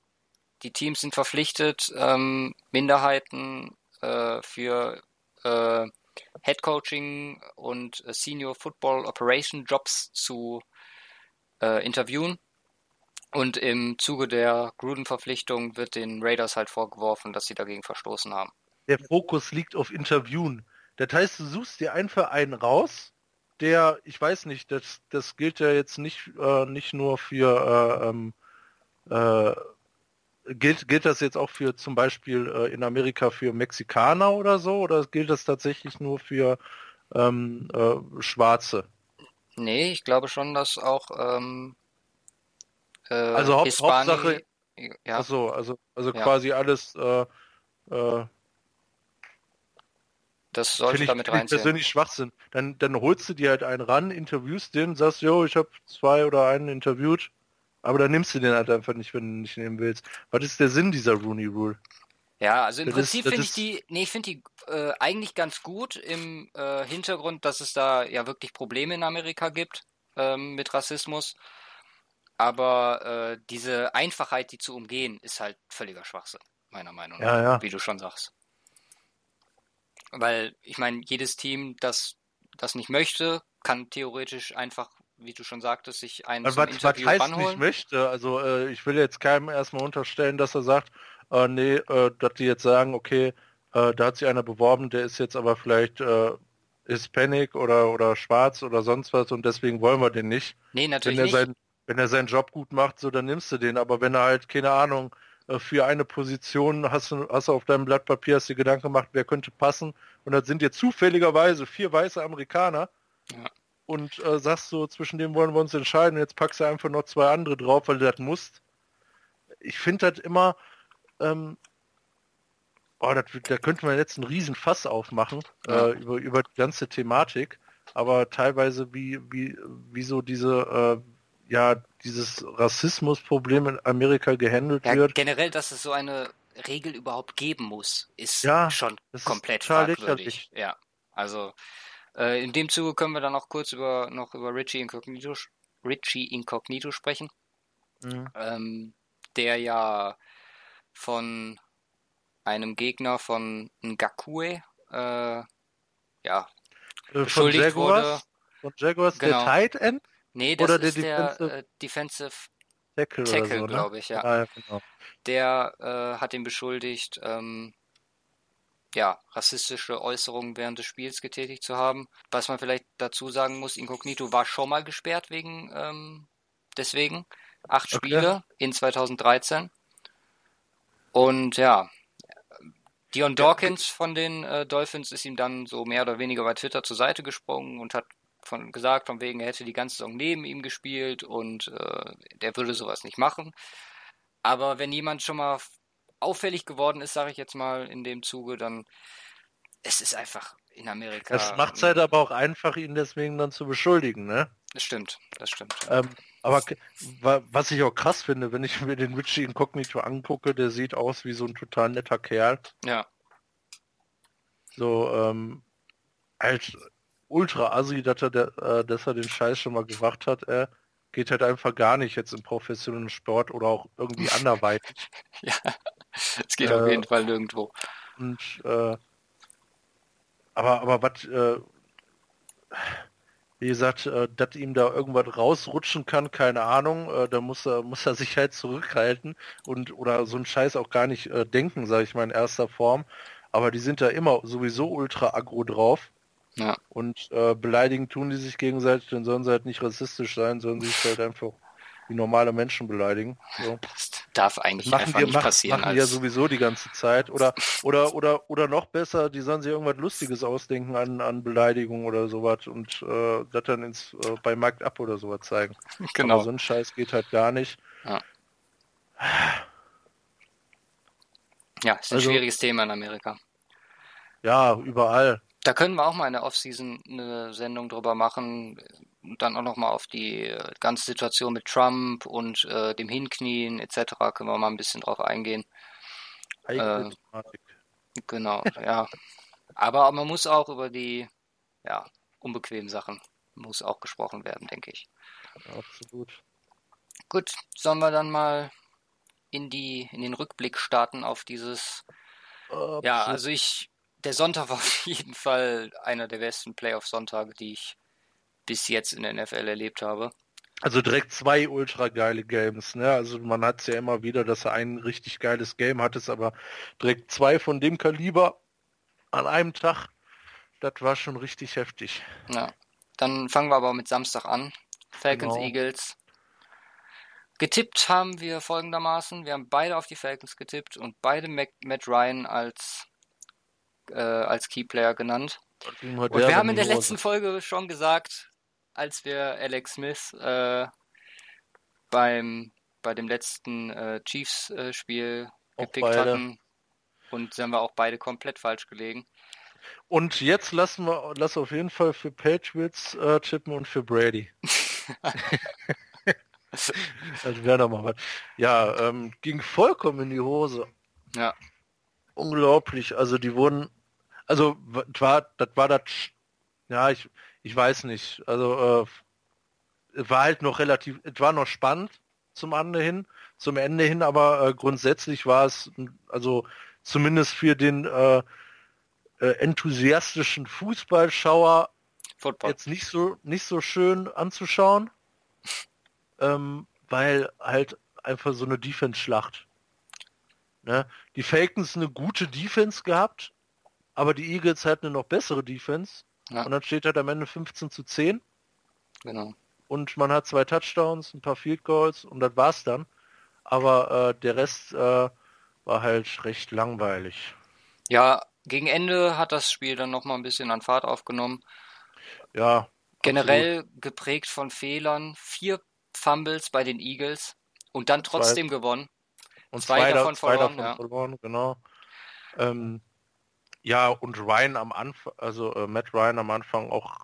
die Teams sind verpflichtet, ähm, Minderheiten äh, für äh, Head Coaching und äh, Senior Football Operation Jobs zu äh, interviewen Und im Zuge der Gruden-Verpflichtung wird den Raiders halt vorgeworfen, dass sie dagegen verstoßen haben. Der Fokus liegt auf Interviewen. Das heißt, du suchst dir einfach einen raus, der, ich weiß nicht, das, das gilt ja jetzt nicht, äh, nicht nur für, äh, ähm, äh, gilt, gilt das jetzt auch für zum Beispiel äh, in Amerika für Mexikaner oder so, oder gilt das tatsächlich nur für ähm, äh, Schwarze? Nee, ich glaube schon, dass auch ähm, äh, also Haupt, Hauptsache, ja. Achso, also, also ja. quasi alles äh, äh, das sollte ich, damit reinziehen. persönlich Schwachsinn. Dann, dann holst du dir halt einen ran, interviewst den, sagst, jo, ich habe zwei oder einen interviewt, aber dann nimmst du den halt einfach nicht, wenn du nicht nehmen willst. Was ist der Sinn dieser Rooney Rule? Ja, also im das Prinzip finde ich die, nee, ich finde die äh, eigentlich ganz gut im äh, Hintergrund, dass es da ja wirklich Probleme in Amerika gibt ähm, mit Rassismus. Aber äh, diese Einfachheit, die zu umgehen, ist halt völliger Schwachsinn, meiner Meinung nach, ja, ja. wie du schon sagst. Weil, ich meine, jedes Team, das das nicht möchte, kann theoretisch einfach, wie du schon sagtest, sich einen was, Interview was heißt ranholen. nicht möchte? Also äh, ich will jetzt keinem erstmal unterstellen, dass er sagt, äh, nee, äh, dass die jetzt sagen, okay, äh, da hat sich einer beworben, der ist jetzt aber vielleicht äh, Hispanic oder, oder schwarz oder sonst was und deswegen wollen wir den nicht. Nee, natürlich wenn er nicht. Sein, wenn er seinen Job gut macht, so dann nimmst du den. Aber wenn er halt, keine Ahnung, für eine Position hast du, hast du auf deinem Blatt Papier hast dir Gedanken gemacht, wer könnte passen. Und dann sind dir zufälligerweise vier weiße Amerikaner. Ja. Und äh, sagst du, zwischen denen wollen wir uns entscheiden. Jetzt packst du einfach noch zwei andere drauf, weil du das musst. Ich finde das immer, ähm, oh, das, da könnte man jetzt einen riesen Fass aufmachen ja. äh, über, über die ganze Thematik. Aber teilweise wie, wie, wie so diese, äh, ja, dieses Rassismusproblem in Amerika gehandelt ja, wird. Generell, dass es so eine Regel überhaupt geben muss, ist ja, schon komplett ist fragwürdig. Ja, also äh, in dem Zuge können wir dann auch kurz über noch über Richie Incognito, Richie Incognito sprechen, mhm. ähm, der ja von einem Gegner von Ngakue äh, ja äh, beschuldigt Jaguars, wurde. Von Jaguars genau. der Tight End? Nee, das Oder ist der Defensive, äh, Defensive Tackle, Tackle so, ne? glaube ich, ja. Ah, ja genau. Der äh, hat ihn beschuldigt, ähm, ja, rassistische Äußerungen während des Spiels getätigt zu haben. Was man vielleicht dazu sagen muss, Incognito war schon mal gesperrt wegen ähm, deswegen. Acht okay. Spiele in 2013. Und ja, Dion Dawkins von den äh, Dolphins ist ihm dann so mehr oder weniger bei Twitter zur Seite gesprungen und hat von gesagt, von wegen, er hätte die ganze Saison neben ihm gespielt und äh, der würde sowas nicht machen. Aber wenn jemand schon mal auffällig geworden ist, sage ich jetzt mal in dem Zuge, dann es ist einfach in Amerika. Das macht es halt aber auch einfach, ihn deswegen dann zu beschuldigen, ne? Das stimmt, das stimmt. Ähm, aber was ich auch krass finde, wenn ich mir den Richie Incognito angucke, der sieht aus wie so ein total netter Kerl. Ja. So, ähm, halt ultra assi, dass er, der, äh, dass er den Scheiß schon mal gemacht hat, äh, geht halt einfach gar nicht jetzt im professionellen Sport oder auch irgendwie anderweitig. ja, es geht äh, auf jeden Fall nirgendwo. Und, äh, aber, aber was, äh, wie gesagt, äh, dass ihm da irgendwas rausrutschen kann, keine Ahnung, äh, da muss er, muss er sich halt zurückhalten und oder so einen Scheiß auch gar nicht äh, denken, sage ich mal in erster Form. Aber die sind da immer sowieso ultra aggro drauf. Ja. Und äh, beleidigen tun die sich gegenseitig, dann sollen sie halt nicht rassistisch sein, sondern sich halt einfach wie normale Menschen beleidigen. So. Das darf eigentlich machen einfach die, nicht passieren. Machen die ja sowieso die ganze Zeit. Oder, oder, oder, oder noch besser, die sollen sich irgendwas Lustiges ausdenken an, an Beleidigungen oder sowas und äh, das dann ins, äh, bei Markt ab oder sowas zeigen. Genau. Aber so ein Scheiß geht halt gar nicht. Ja, ja ist ein also, schwieriges Thema in Amerika. Ja, überall. Da können wir auch mal in der Offseason eine Sendung drüber machen. Und dann auch nochmal auf die äh, ganze Situation mit Trump und äh, dem Hinknien etc. können wir mal ein bisschen drauf eingehen. Äh, genau, ja. Aber man muss auch über die ja, unbequemen Sachen muss auch gesprochen werden, denke ich. Absolut. Gut, sollen wir dann mal in die in den Rückblick starten auf dieses Absolut. Ja, also ich der Sonntag war auf jeden Fall einer der besten Playoff-Sonntage, die ich bis jetzt in der NFL erlebt habe. Also direkt zwei ultra geile Games, ne? Also man hat es ja immer wieder, dass er ein richtig geiles Game hat, es aber direkt zwei von dem Kaliber an einem Tag. Das war schon richtig heftig. Ja. Dann fangen wir aber mit Samstag an. Falcons genau. Eagles. Getippt haben wir folgendermaßen. Wir haben beide auf die Falcons getippt und beide Mac Matt Ryan als, äh, als Keyplayer genannt. Und wir haben in der letzten Folge schon gesagt, als wir Alex Smith äh, beim bei dem letzten äh, Chiefs-Spiel äh, gepickt hatten. Und sind wir auch beide komplett falsch gelegen. Und jetzt lassen wir lass auf jeden Fall für Patriots äh, tippen und für Brady. das wäre doch mal was. Ja, ähm, ging vollkommen in die Hose. Ja. Unglaublich. Also die wurden, also das war, das war das, ja, ich, ich weiß nicht. Also äh, war halt noch relativ, es war noch spannend zum Ende hin, zum Ende hin, aber äh, grundsätzlich war es, also zumindest für den äh, äh, enthusiastischen Fußballschauer Football. jetzt nicht so nicht so schön anzuschauen ähm, weil halt einfach so eine Defense-Schlacht. Ne? Die Falcons eine gute Defense gehabt, aber die Eagles hatten eine noch bessere Defense. Ja. Und dann steht halt am Ende 15 zu 10. Genau. Und man hat zwei Touchdowns, ein paar Field Goals und das war's dann. Aber äh, der Rest äh, war halt recht langweilig. Ja, gegen Ende hat das Spiel dann nochmal ein bisschen an Fahrt aufgenommen. Ja. Generell absolut. geprägt von Fehlern. Vier Fumbles bei den Eagles und dann trotzdem zwei, gewonnen. Und zwei, zwei davon, zwei verloren, davon ja. verloren, genau. Ähm, ja, und Ryan am Anfang, also äh, Matt Ryan am Anfang auch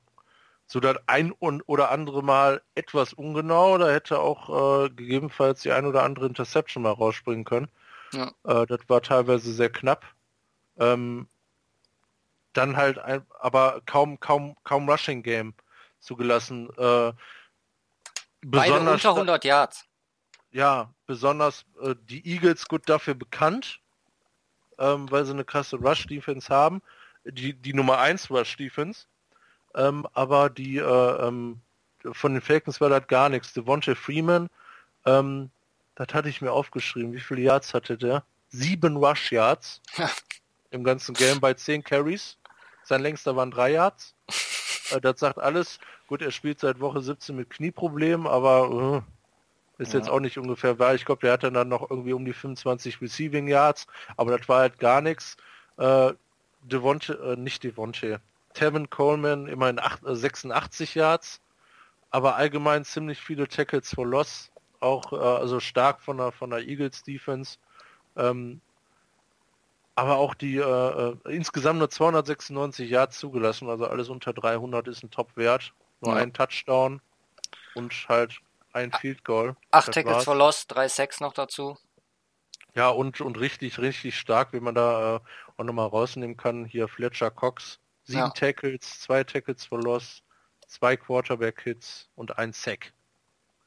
so das ein und oder andere Mal etwas ungenau, da hätte auch äh, gegebenenfalls die ein oder andere Interception mal rausspringen können. Ja. Äh, das war teilweise sehr knapp. Ähm, dann halt ein, aber kaum kaum kaum Rushing Game zugelassen. Äh, besonders Beide unter 100 Yards. Ja, besonders äh, die Eagles gut dafür bekannt, ähm, weil sie eine krasse Rush-Defense haben. Die, die Nummer 1 Rush-Defense. Ähm, aber die äh, ähm, von den Falcons war das gar nichts. Devontae Freeman, ähm, das hatte ich mir aufgeschrieben. Wie viele Yards hatte der? Sieben Rush-Yards im ganzen Game bei 10 Carries. Sein längster waren drei Yards. Äh, das sagt alles. Gut, er spielt seit Woche 17 mit Knieproblemen, aber äh, ist ja. jetzt auch nicht ungefähr wahr. Ich glaube, der hatte dann noch irgendwie um die 25 Receiving Yards, aber das war halt gar nichts. Äh, Devonte, äh, nicht Devonte, Tevin Coleman immerhin 8, äh, 86 Yards, aber allgemein ziemlich viele Tackles for Loss, auch äh, also stark von der von der Eagles Defense. Ähm, aber auch die äh, äh insgesamt nur 296 Yards zugelassen, also alles unter 300 ist ein Top-Wert. Nur ja. ein Touchdown und halt ein Field Goal. Acht Tackles for Loss, drei Sacks noch dazu. Ja, und, und richtig, richtig stark, wie man da äh, auch nochmal rausnehmen kann. Hier Fletcher Cox, sieben ja. Tackles, zwei Tackles for Loss, zwei Quarterback-Hits und ein Sack.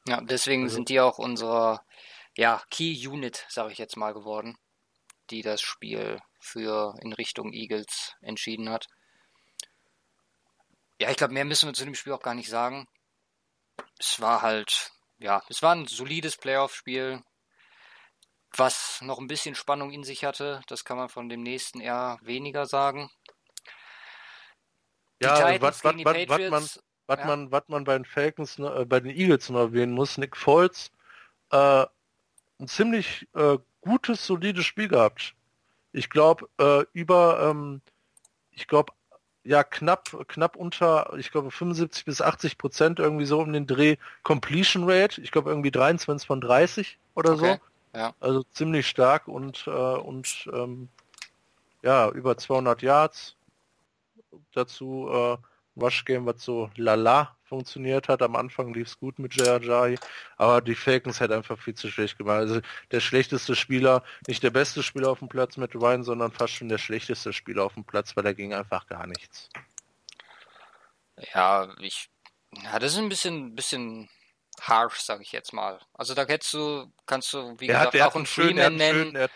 Ja, deswegen also. sind die auch unsere ja, Key Unit, sage ich jetzt mal, geworden, die das Spiel für in Richtung Eagles entschieden hat. Ja, ich glaube, mehr müssen wir zu dem Spiel auch gar nicht sagen. Es war halt, ja, es war ein solides Playoff-Spiel, was noch ein bisschen Spannung in sich hatte. Das kann man von dem nächsten eher weniger sagen. Die ja, was, was, was, was, man, was, ja. man, was man bei den Falcons, äh, bei den Eagles noch erwähnen muss, Nick Foles, äh, ein ziemlich äh, gutes, solides Spiel gehabt. Ich glaube, äh, über, ähm, ich glaube, ja knapp, knapp unter, ich glaube 75 bis 80 Prozent irgendwie so um den Dreh Completion Rate. Ich glaube irgendwie 23 von 30 oder okay. so. Ja. Also ziemlich stark und, äh, und ähm, ja, über 200 Yards. Dazu äh, Rush Game, was so lala funktioniert hat. Am Anfang lief es gut mit Jai, aber die Falcons hat einfach viel zu schlecht gemacht. Also der schlechteste Spieler, nicht der beste Spieler auf dem Platz mit Ryan, sondern fast schon der schlechteste Spieler auf dem Platz, weil da ging einfach gar nichts. Ja, ich, ja, das ist ein bisschen, bisschen harsh, sag ich jetzt mal. Also da kannst du, kannst du, wie er gesagt, hat, auch einen Freeman schön, nennen. Schön,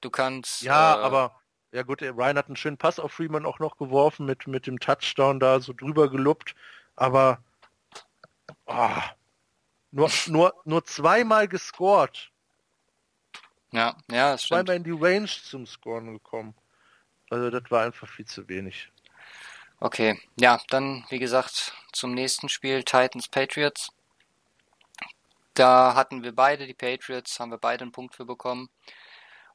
du kannst. Ja, äh, aber ja gut, Ryan hat einen schönen Pass auf Freeman auch noch geworfen mit, mit dem Touchdown da so drüber geluppt. Aber oh, Nur, nur, nur zweimal gescored. Ja, ja, das. Zweimal in die Range zum Scoren gekommen. Also das war einfach viel zu wenig. Okay, ja, dann wie gesagt zum nächsten Spiel Titans Patriots. Da hatten wir beide die Patriots, haben wir beide einen Punkt für bekommen.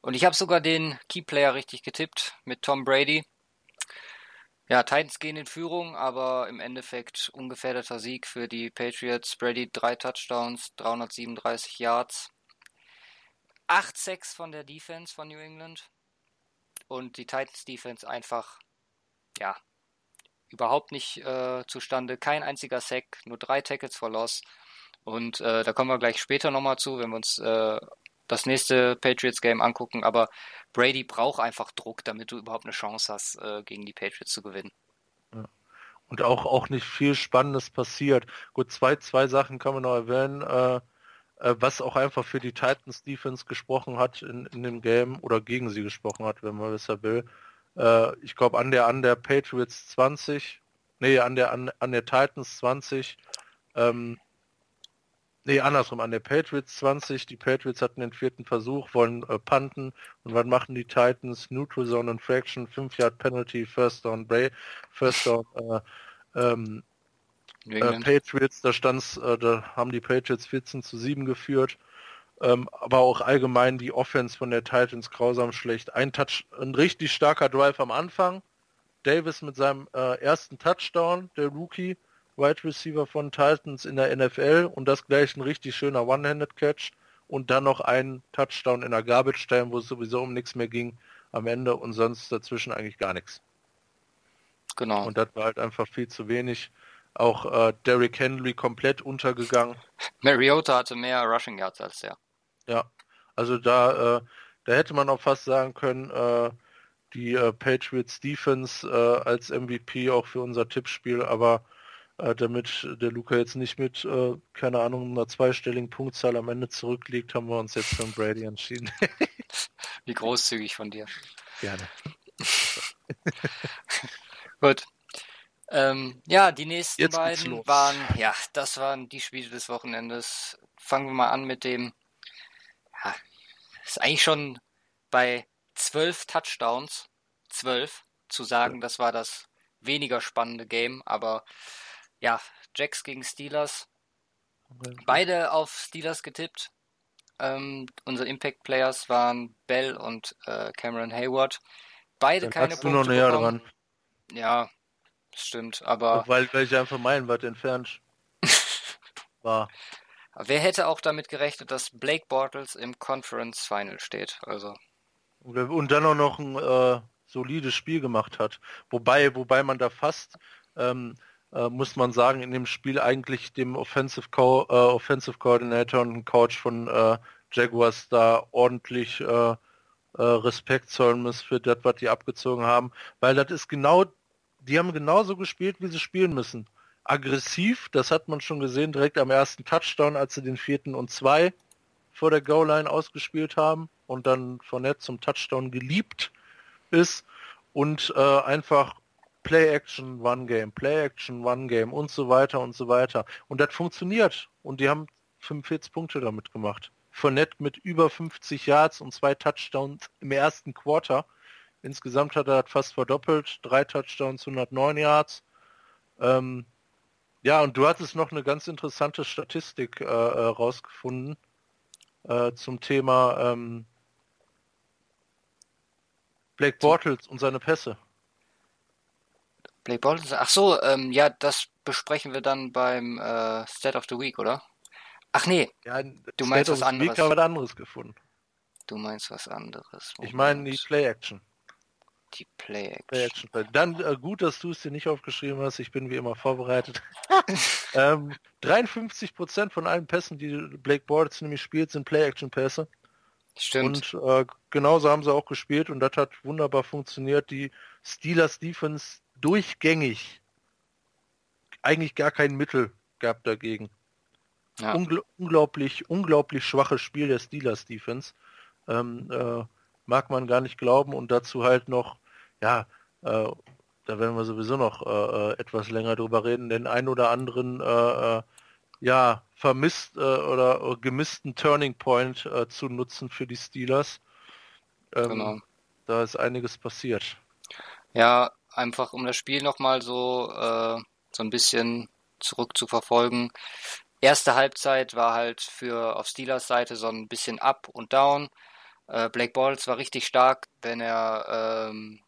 Und ich habe sogar den Keyplayer richtig getippt mit Tom Brady. Ja, Titans gehen in Führung, aber im Endeffekt ungefährdeter Sieg für die Patriots. Brady drei Touchdowns, 337 Yards, 8 Sacks von der Defense von New England und die Titans Defense einfach, ja, überhaupt nicht äh, zustande. Kein einziger Sack, nur drei Tackles for Loss. Und äh, da kommen wir gleich später nochmal zu, wenn wir uns äh, das nächste Patriots-Game angucken, aber Brady braucht einfach Druck, damit du überhaupt eine Chance hast, äh, gegen die Patriots zu gewinnen. Und auch, auch nicht viel Spannendes passiert. Gut, zwei, zwei Sachen kann man noch erwähnen, äh, äh, was auch einfach für die Titans Defense gesprochen hat in, in dem Game oder gegen sie gesprochen hat, wenn man besser will. Äh, ich glaube an der an der Patriots 20, nee, an der an, an der Titans 20, ähm, Nee, andersrum, an der Patriots 20. Die Patriots hatten den vierten Versuch, wollen äh, punten. Und was machen die Titans? Neutral Zone Infraction, 5 Yard Penalty, First Down, Bray, First Down, äh, ähm, äh, Patriots, da stand's, äh, da haben die Patriots 14 zu 7 geführt. Ähm, aber auch allgemein die Offense von der Titans grausam schlecht. Ein Touch, ein richtig starker Drive am Anfang. Davis mit seinem äh, ersten Touchdown, der Rookie Wide Receiver von Titans in der NFL und das gleich ein richtig schöner One-Handed Catch und dann noch ein Touchdown in der Garbage Time, wo es sowieso um nichts mehr ging am Ende und sonst dazwischen eigentlich gar nichts. Genau. Und das war halt einfach viel zu wenig. Auch äh, Derrick Henry komplett untergegangen. Mariota hatte mehr Rushing Yards als er. Ja, also da, äh, da hätte man auch fast sagen können, äh, die äh, Patriots Defense äh, als MVP auch für unser Tippspiel, aber äh, damit der Luca jetzt nicht mit, äh, keine Ahnung, einer zweistelligen Punktzahl am Ende zurückliegt, haben wir uns jetzt für Brady entschieden. Wie großzügig von dir. Gerne. Gut. Ähm, ja, die nächsten jetzt beiden waren, ja, das waren die Spiele des Wochenendes. Fangen wir mal an mit dem, ja, ist eigentlich schon bei zwölf Touchdowns, zwölf, zu sagen, das war das weniger spannende Game, aber ja, Jacks gegen Steelers. Beide auf Steelers getippt. Ähm, unsere Impact Players waren Bell und äh, Cameron Hayward. Beide Dann keine Punkte. Du noch näher bekommen. dran. Ja, stimmt, aber. Weil, weil ich einfach meinen weit entfernt war. Wer hätte auch damit gerechnet, dass Blake Bortles im Conference Final steht? Also. Und dann auch noch ein äh, solides Spiel gemacht hat. Wobei, wobei man da fast ähm, äh, muss man sagen, in dem Spiel eigentlich dem Offensive, Co äh, Offensive Coordinator und Coach von äh, Jaguars da ordentlich äh, äh, Respekt zollen muss für das, was die abgezogen haben, weil das ist genau, die haben genauso gespielt, wie sie spielen müssen. Aggressiv, das hat man schon gesehen, direkt am ersten Touchdown, als sie den vierten und zwei vor der Goal-Line ausgespielt haben und dann von Netz zum Touchdown geliebt ist und äh, einfach Play-Action, One-Game, Play-Action, One-Game und so weiter und so weiter. Und das funktioniert. Und die haben 45 Punkte damit gemacht. Fournette mit über 50 Yards und zwei Touchdowns im ersten Quarter. Insgesamt hat er das fast verdoppelt. Drei Touchdowns, 109 Yards. Ähm, ja, und du hattest noch eine ganz interessante Statistik äh, äh rausgefunden äh, zum Thema ähm, Blake Bortles und seine Pässe. Blake Bortles, ach so, ähm, ja, das besprechen wir dann beim äh, State of the Week, oder? Ach nee, ja, du meinst was anderes. Week haben wir anderes gefunden. Du meinst was anderes. Moment. Ich meine die Play-Action. Die Play-Action. Play -Action. Dann äh, gut, dass du es dir nicht aufgeschrieben hast. Ich bin wie immer vorbereitet. ähm, 53% von allen Pässen, die Blake Bortles nämlich spielt, sind Play-Action-Pässe. Stimmt. Und äh, genauso haben sie auch gespielt und das hat wunderbar funktioniert. Die Steelers Defense durchgängig eigentlich gar kein Mittel gab dagegen. Ja. Ungl unglaublich, unglaublich schwaches Spiel der Steelers Defense. Ähm, äh, mag man gar nicht glauben und dazu halt noch, ja, äh, da werden wir sowieso noch äh, äh etwas länger drüber reden, den ein oder anderen, äh, äh, ja, vermisst oder gemissten Turning Point zu nutzen für die Steelers. Ähm, genau. Da ist einiges passiert. Ja, einfach um das Spiel nochmal so, äh, so ein bisschen zurück zu verfolgen. Erste Halbzeit war halt für auf Steelers Seite so ein bisschen up und down. Äh, Blake Balls war richtig stark, wenn er ähm,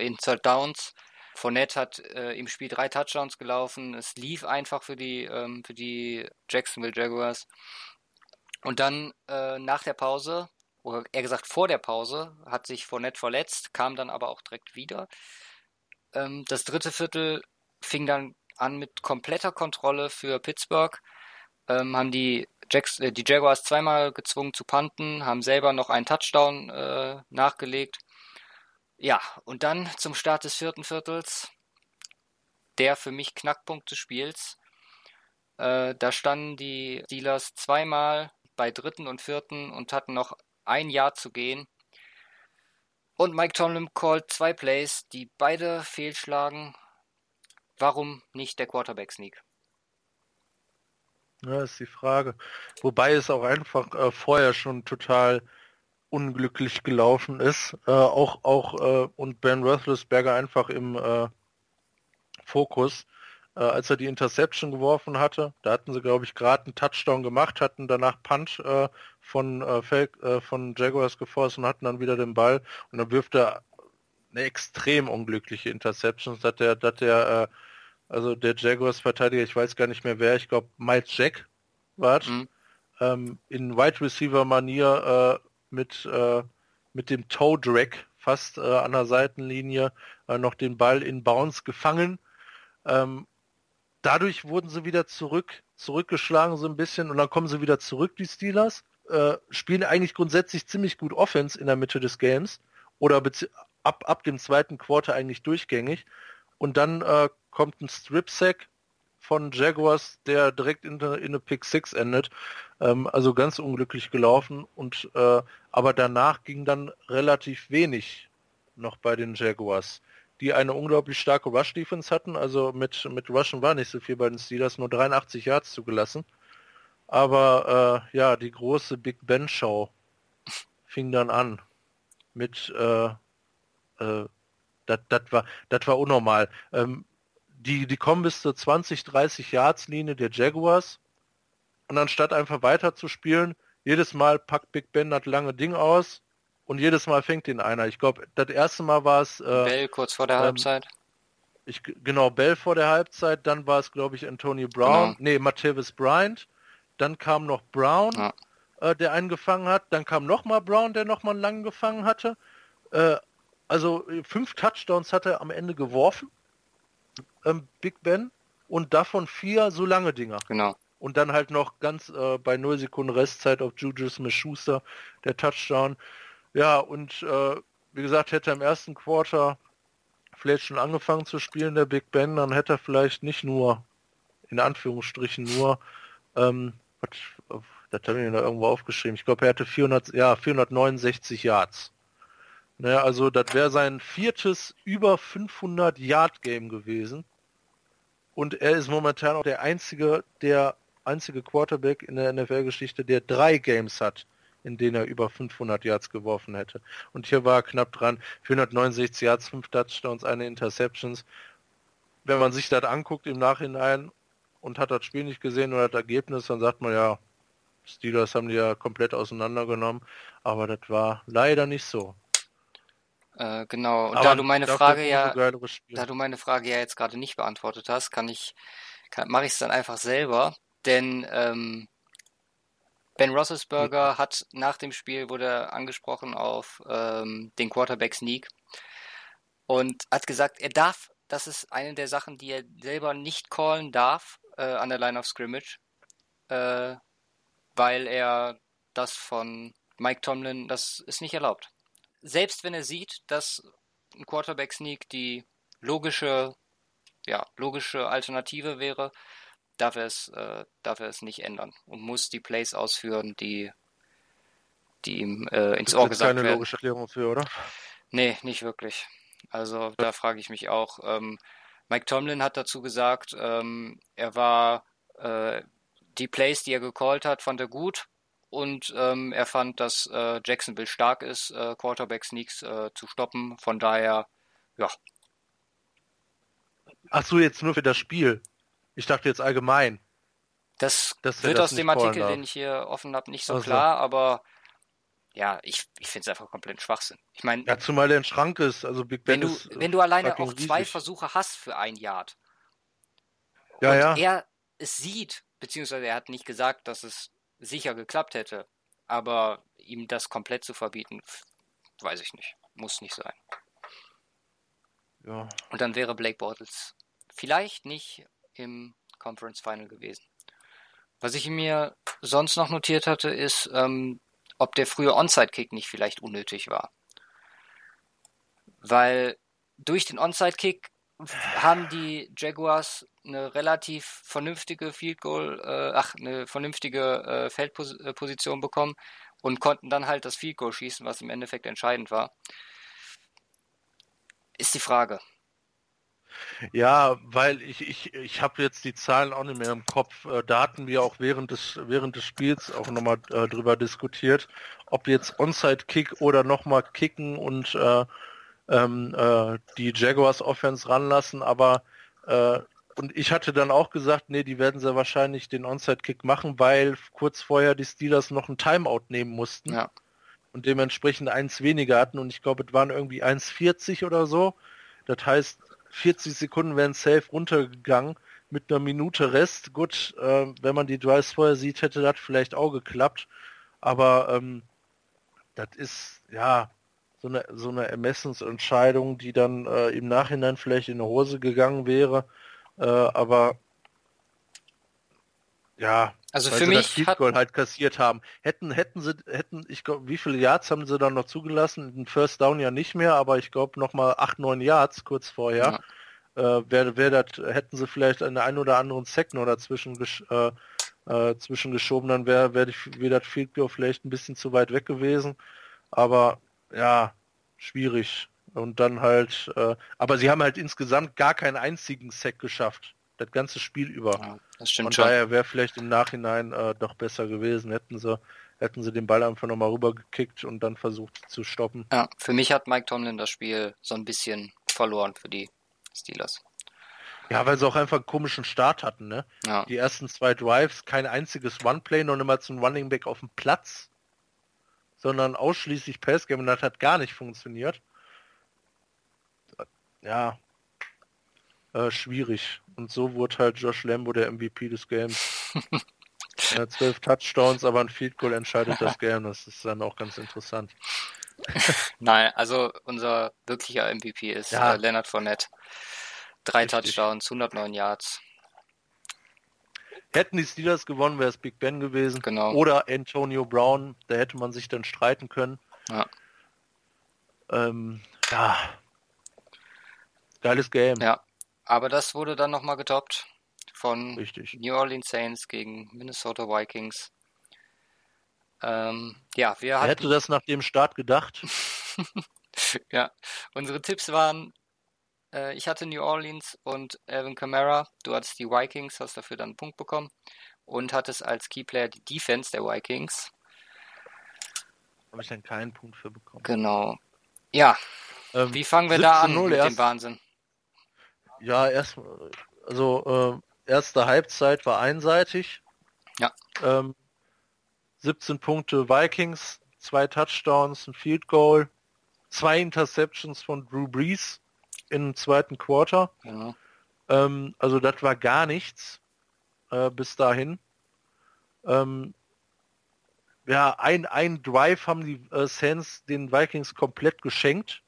in Third Downs. Fournette hat äh, im Spiel drei Touchdowns gelaufen. Es lief einfach für die, ähm, für die Jacksonville Jaguars. Und dann äh, nach der Pause, oder eher gesagt vor der Pause, hat sich Fournette verletzt, kam dann aber auch direkt wieder. Ähm, das dritte Viertel fing dann an mit kompletter Kontrolle für Pittsburgh. Ähm, haben die, Jacks, äh, die Jaguars zweimal gezwungen zu punten, haben selber noch einen Touchdown äh, nachgelegt. Ja, und dann zum Start des vierten Viertels, der für mich Knackpunkt des Spiels. Äh, da standen die Steelers zweimal bei dritten und vierten und hatten noch ein Jahr zu gehen. Und Mike Tomlin called zwei Plays, die beide fehlschlagen. Warum nicht der Quarterback Sneak? Ja, ist die Frage. Wobei es auch einfach äh, vorher schon total unglücklich gelaufen ist. Äh, auch auch äh, und Ben Roethlisberger einfach im äh, Fokus, äh, als er die Interception geworfen hatte. Da hatten sie, glaube ich, gerade einen Touchdown gemacht, hatten danach Punch äh, von äh, Fake, von Jaguars geforst und hatten dann wieder den Ball und dann wirft er eine extrem unglückliche Interception, dass der, dass der also der Jaguars Verteidiger, ich weiß gar nicht mehr wer, ich glaube Miles Jack war mhm. ähm, in Wide Receiver Manier mit, äh, mit dem Toe Drag fast äh, an der Seitenlinie äh, noch den Ball in Bounce gefangen. Ähm, dadurch wurden sie wieder zurück, zurückgeschlagen so ein bisschen und dann kommen sie wieder zurück, die Steelers. Äh, spielen eigentlich grundsätzlich ziemlich gut Offense in der Mitte des Games oder ab, ab dem zweiten Quarter eigentlich durchgängig. Und dann äh, kommt ein Strip-Sack von Jaguars, der direkt in, in eine Pick 6 endet. Ähm, also ganz unglücklich gelaufen. Und äh, aber danach ging dann relativ wenig noch bei den Jaguars, die eine unglaublich starke Rush-Defense hatten. Also mit, mit Rushen war nicht so viel bei den Steelers, nur 83 Yards zugelassen. Aber äh, ja, die große Big Ben-Show fing dann an mit äh, äh, das war, war unnormal. Ähm, die, die kommen bis zur 20, 30 Yards Linie der Jaguars und anstatt einfach weiter zu spielen, jedes Mal packt Big Ben das lange Ding aus und jedes Mal fängt ihn einer. Ich glaube, das erste Mal war es... Äh, Bell kurz vor der ähm, Halbzeit. Ich, genau, Bell vor der Halbzeit, dann war es, glaube ich, Antonio Brown, genau. nee, Matthäus Bryant, dann kam noch Brown, ja. äh, der einen gefangen hat, dann kam nochmal Brown, der nochmal einen langen gefangen hatte. Äh, also fünf Touchdowns hat er am Ende geworfen ähm, Big Ben und davon vier so lange Dinger. Genau. Und dann halt noch ganz äh, bei 0 Sekunden Restzeit auf Juju Smith-Schuster der Touchdown. Ja, und äh, wie gesagt, hätte er im ersten Quarter vielleicht schon angefangen zu spielen, der Big Ben, dann hätte er vielleicht nicht nur, in Anführungsstrichen nur, ähm, was, das habe ich mir da irgendwo aufgeschrieben, ich glaube, er hatte 400, ja, 469 Yards. Naja, also das wäre sein viertes über 500 Yard Game gewesen. Und er ist momentan auch der einzige, der einzige Quarterback in der NFL-Geschichte, der drei Games hat, in denen er über 500 Yards geworfen hätte. Und hier war er knapp dran. 469 Yards, 5 Touchdowns, eine Interceptions. Wenn man sich das anguckt im Nachhinein und hat das Spiel nicht gesehen oder das Ergebnis, dann sagt man ja, Steelers haben die ja komplett auseinandergenommen. Aber das war leider nicht so. Äh, genau. Und Aber da du meine Frage ja, da du meine Frage ja jetzt gerade nicht beantwortet hast, kann ich, kann, mache ich es dann einfach selber. Denn ähm, Ben Roethlisberger mhm. hat nach dem Spiel wurde angesprochen auf ähm, den Quarterback Sneak und hat gesagt, er darf, das ist eine der Sachen, die er selber nicht callen darf äh, an der Line of Scrimmage, äh, weil er das von Mike Tomlin, das ist nicht erlaubt selbst wenn er sieht, dass ein Quarterback Sneak die logische, ja, logische Alternative wäre, darf er es, äh, darf er es nicht ändern und muss die Plays ausführen, die, die ihm äh, ins Ohr gesagt keine werden. keine logische Erklärung für, oder? Nee, nicht wirklich. Also da frage ich mich auch. Ähm, Mike Tomlin hat dazu gesagt, ähm, er war, äh, die Plays, die er gecallt hat, fand er gut. Und ähm, er fand, dass äh, Jacksonville stark ist, äh, Quarterback-Sneaks äh, zu stoppen. Von daher, ja. Ach so, jetzt nur für das Spiel. Ich dachte jetzt allgemein. Das wird aus dem Artikel, den ich hier offen habe, nicht so also. klar, aber ja, ich, ich finde es einfach komplett Schwachsinn. Ich meine. Ja, zumal der ein Schrank ist, also Big Ben wenn du, ist, wenn du alleine auch zwei riesig. Versuche hast für ein Yard. Ja, und ja. er es sieht, beziehungsweise er hat nicht gesagt, dass es sicher geklappt hätte, aber ihm das komplett zu verbieten, weiß ich nicht. Muss nicht sein. Ja. Und dann wäre Blake Bortles vielleicht nicht im Conference Final gewesen. Was ich mir sonst noch notiert hatte, ist, ähm, ob der frühe Onside-Kick nicht vielleicht unnötig war. Weil durch den Onside-Kick haben die Jaguars eine relativ vernünftige Field Goal, äh, ach, eine vernünftige äh, Feldposition bekommen und konnten dann halt das Field Goal schießen, was im Endeffekt entscheidend war. Ist die Frage. Ja, weil ich, ich, ich habe jetzt die Zahlen auch nicht mehr im Kopf. Äh, da hatten wir auch während des, während des Spiels auch nochmal äh, drüber diskutiert, ob jetzt Onside-Kick oder nochmal kicken und äh, ähm, äh, die Jaguars Offense ranlassen, aber äh, und ich hatte dann auch gesagt, nee, die werden sehr wahrscheinlich den Onside-Kick machen, weil kurz vorher die Steelers noch ein Timeout nehmen mussten. Ja. Und dementsprechend eins weniger hatten und ich glaube, es waren irgendwie 1,40 oder so. Das heißt, 40 Sekunden wären safe runtergegangen mit einer Minute Rest. Gut, äh, wenn man die Drives vorher sieht, hätte das vielleicht auch geklappt. Aber ähm, das ist ja so eine, so eine Ermessensentscheidung, die dann äh, im Nachhinein vielleicht in die Hose gegangen wäre. Äh, aber ja, also für mich das hat... halt kassiert haben. Hätten, hätten sie, hätten, ich glaube, wie viele Yards haben sie dann noch zugelassen? Den First Down ja nicht mehr, aber ich glaube noch mal acht, neun Yards kurz vorher. Ja. Äh, wär, wär dat, hätten sie vielleicht einen ein oder anderen Sack noch dazwischen gesch, äh, äh, zwischengeschoben, dann wäre wär, wär das Field Goal vielleicht ein bisschen zu weit weg gewesen. Aber ja, schwierig. Und dann halt, äh, aber sie haben halt insgesamt gar keinen einzigen Sack geschafft das ganze Spiel über. Ja, das stimmt Von daher wäre vielleicht im Nachhinein äh, doch besser gewesen, hätten sie, hätten sie den Ball einfach nochmal rübergekickt und dann versucht zu stoppen. Ja, für mich hat Mike Tomlin das Spiel so ein bisschen verloren für die Steelers. Ja, weil sie auch einfach einen komischen Start hatten, ne? Ja. Die ersten zwei Drives, kein einziges One-Play, noch nicht mal zum Running Back auf dem Platz, sondern ausschließlich Passgame und das hat gar nicht funktioniert. Ja, äh, schwierig. Und so wurde halt Josh Lambo der MVP des Games. ja, zwölf Touchdowns, aber ein Field Goal entscheidet das Game. Das ist dann auch ganz interessant. Nein, also unser wirklicher MVP ist ja. äh, Leonard Fournette. Drei Richtig. Touchdowns, 109 Yards. Hätten die Steelers gewonnen, wäre es Big Ben gewesen. Genau. Oder Antonio Brown, da hätte man sich dann streiten können. Ja. Ähm, ja. Geiles Game. Ja. Aber das wurde dann nochmal getoppt von Richtig. New Orleans Saints gegen Minnesota Vikings. Ähm, ja, wir hatten... hätte das nach dem Start gedacht? ja, unsere Tipps waren, äh, ich hatte New Orleans und Alvin Kamara, du hattest die Vikings, hast dafür dann einen Punkt bekommen und hattest als Keyplayer die Defense der Vikings. Habe ich dann keinen Punkt für bekommen. Genau. Ja, ähm, wie fangen wir da an mit erst... dem Wahnsinn? Ja, erst, also äh, erste Halbzeit war einseitig. Ja. Ähm, 17 Punkte Vikings, zwei Touchdowns, ein Field Goal, zwei Interceptions von Drew Brees im zweiten Quarter. Ja. Ähm, also das war gar nichts äh, bis dahin. Ähm, ja, ein, ein Drive haben die äh, Saints den Vikings komplett geschenkt.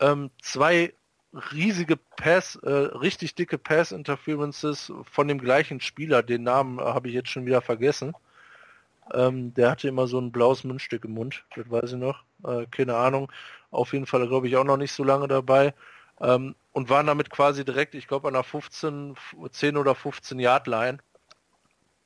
Ähm, zwei riesige Pass, äh, richtig dicke Pass-Interferences von dem gleichen Spieler, den Namen äh, habe ich jetzt schon wieder vergessen. Ähm, der hatte immer so ein blaues Mundstück im Mund, das weiß ich noch. Äh, keine Ahnung. Auf jeden Fall, glaube ich, auch noch nicht so lange dabei. Ähm, und waren damit quasi direkt, ich glaube, an der 15, 10 oder 15 Yard Line.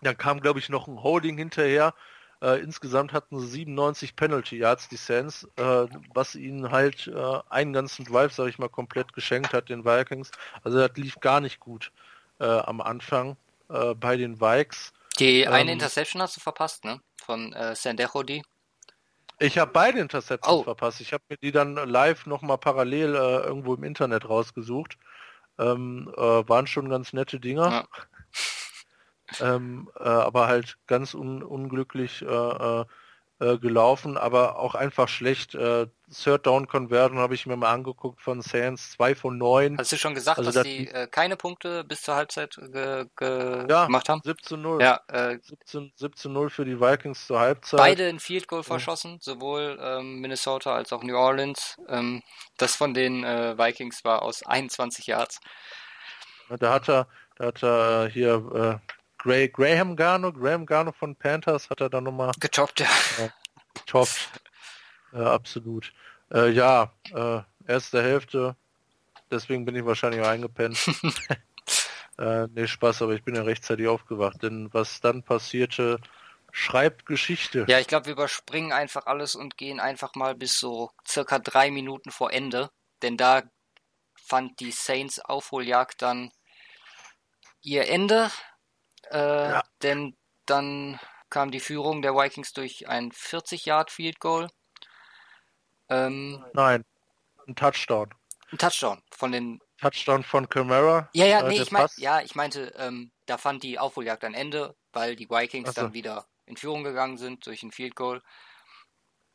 Dann kam, glaube ich, noch ein Holding hinterher, äh, insgesamt hatten sie 97 Penalty Yards, die Saints, äh, was ihnen halt äh, einen ganzen Drive, sage ich mal, komplett geschenkt hat, den Vikings. Also das lief gar nicht gut äh, am Anfang äh, bei den Vikes. Die ähm, eine Interception hast du verpasst, ne? Von äh, Sandejo, die. Ich habe beide Interceptions oh. verpasst. Ich habe mir die dann live nochmal parallel äh, irgendwo im Internet rausgesucht. Ähm, äh, waren schon ganz nette Dinger. Ja. Ähm, äh, aber halt ganz un unglücklich äh, äh, äh, gelaufen, aber auch einfach schlecht. Äh, Third Down Conversion habe ich mir mal angeguckt von Saints, 2 von 9. Hast du schon gesagt, also dass die äh, keine Punkte bis zur Halbzeit ge ge ja, gemacht haben? 17-0. Ja, äh, 17, 17-0 für die Vikings zur Halbzeit. Beide in Field Goal verschossen, sowohl ähm, Minnesota als auch New Orleans. Ähm, das von den Vikings war aus 21 Yards. Da hat er, da hat er hier Gray, Graham Garno, Graham Garno von Panthers hat er dann nochmal getoppt, ja. Äh, getoppt. Äh, absolut. Äh, ja, äh, erste Hälfte. Deswegen bin ich wahrscheinlich auch eingepennt. äh, nee, Spaß, aber ich bin ja rechtzeitig aufgewacht. Denn was dann passierte, schreibt Geschichte. Ja, ich glaube, wir überspringen einfach alles und gehen einfach mal bis so circa drei Minuten vor Ende. Denn da fand die Saints Aufholjagd dann ihr Ende. Äh, ja. Denn dann kam die Führung der Vikings durch ein 40-Yard-Field Goal. Ähm, Nein, ein Touchdown. Ein Touchdown von den. Touchdown von Camara. Ja, ja, äh, nee, ich mein, ja, ich meinte, ähm, da fand die Aufholjagd ein Ende, weil die Vikings so. dann wieder in Führung gegangen sind durch ein Field Goal.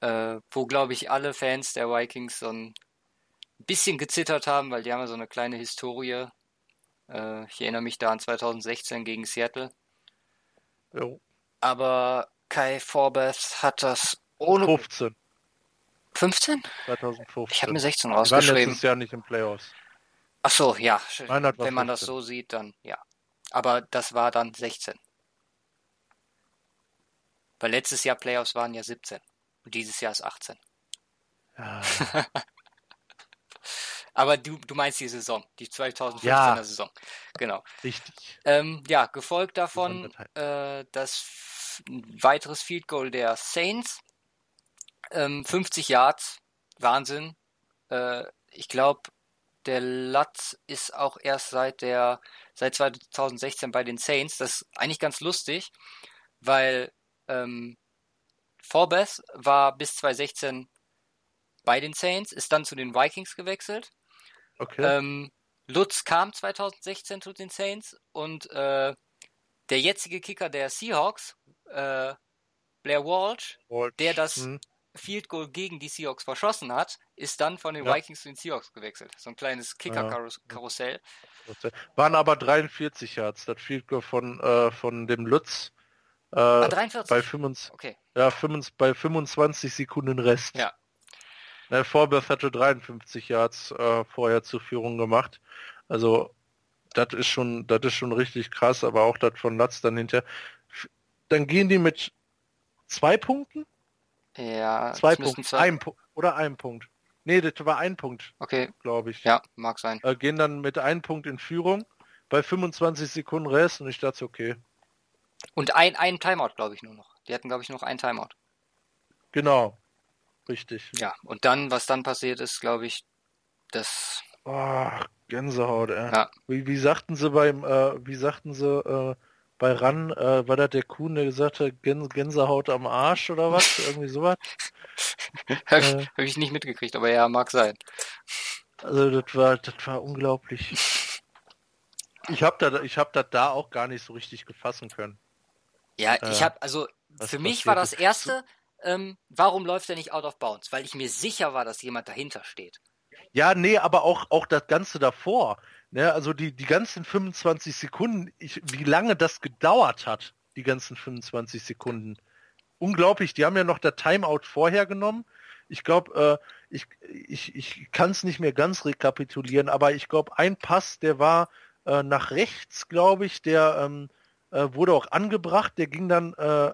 Äh, wo, glaube ich, alle Fans der Vikings so ein bisschen gezittert haben, weil die haben ja so eine kleine Historie äh, ich erinnere mich da an 2016 gegen Seattle. Jo. Aber Kai Forbeth hat das ohne. 15. 15? 2015. Ich habe mir 16 rausgeschrieben. Waren letztes Jahr nicht im Playoffs. Ach so, ja. Wenn man das so sieht, dann ja. Aber das war dann 16. Weil letztes Jahr Playoffs waren ja 17. Und dieses Jahr ist 18. Ja. Aber du, du meinst die Saison, die 2015er ja, Saison. Genau. Richtig. Ähm, ja, gefolgt davon äh, das weiteres Field Goal der Saints. Ähm, 50 Yards, Wahnsinn. Äh, ich glaube, der Latz ist auch erst seit der seit 2016 bei den Saints. Das ist eigentlich ganz lustig, weil ähm, Forbes war bis 2016 bei den Saints, ist dann zu den Vikings gewechselt Okay. Ähm, Lutz kam 2016 zu den Saints und äh, der jetzige Kicker der Seahawks, äh, Blair Walsh, Walsh, der das hm. Field Goal gegen die Seahawks verschossen hat, ist dann von den ja. Vikings zu den Seahawks gewechselt. So ein kleines Kicker-Karussell. Ja. Waren aber 43 Yards, das Field Goal von, äh, von dem Lutz. Äh, ah, 43? Bei, 25, okay. ja, 25, bei 25 Sekunden Rest. Ja, Ne, Vorbeth hatte 53 Yards äh, vorher zur Führung gemacht. Also das ist schon, das ist schon richtig krass, aber auch das von Latz dann hinterher. Dann gehen die mit zwei Punkten? Ja, zwei Punkte. Zwei... Ein oder ein Punkt. Nee, das war ein Punkt. Okay. Glaube ich. Ja, mag sein. Äh, gehen dann mit einem Punkt in Führung bei 25 Sekunden Rest und ich dachte, okay. Und ein, ein Timeout, glaube ich, nur noch. Die hatten, glaube ich, noch ein Timeout. Genau. Richtig. Ja, und dann, was dann passiert ist, glaube ich, das. Oh, Gänsehaut, ey. Ja. Wie, wie sagten sie beim, äh, wie sagten sie äh, bei Ran, äh, war das der Kuhn, der gesagt hat, Gän Gänsehaut am Arsch oder was? Irgendwie sowas? Habe ich, äh. hab ich nicht mitgekriegt, aber ja, mag sein. Also das war, das war unglaublich. Ich habe da, ich habe das da auch gar nicht so richtig gefassen können. Ja, ich habe, also für mich war das erste, ähm, warum läuft er nicht out of bounds? Weil ich mir sicher war, dass jemand dahinter steht. Ja, nee, aber auch, auch das Ganze davor. Ne? Also die, die ganzen 25 Sekunden, ich, wie lange das gedauert hat, die ganzen 25 Sekunden. Unglaublich, die haben ja noch der Timeout vorher genommen. Ich glaube, äh, ich, ich, ich kann es nicht mehr ganz rekapitulieren, aber ich glaube, ein Pass, der war äh, nach rechts, glaube ich, der ähm, äh, wurde auch angebracht, der ging dann, äh,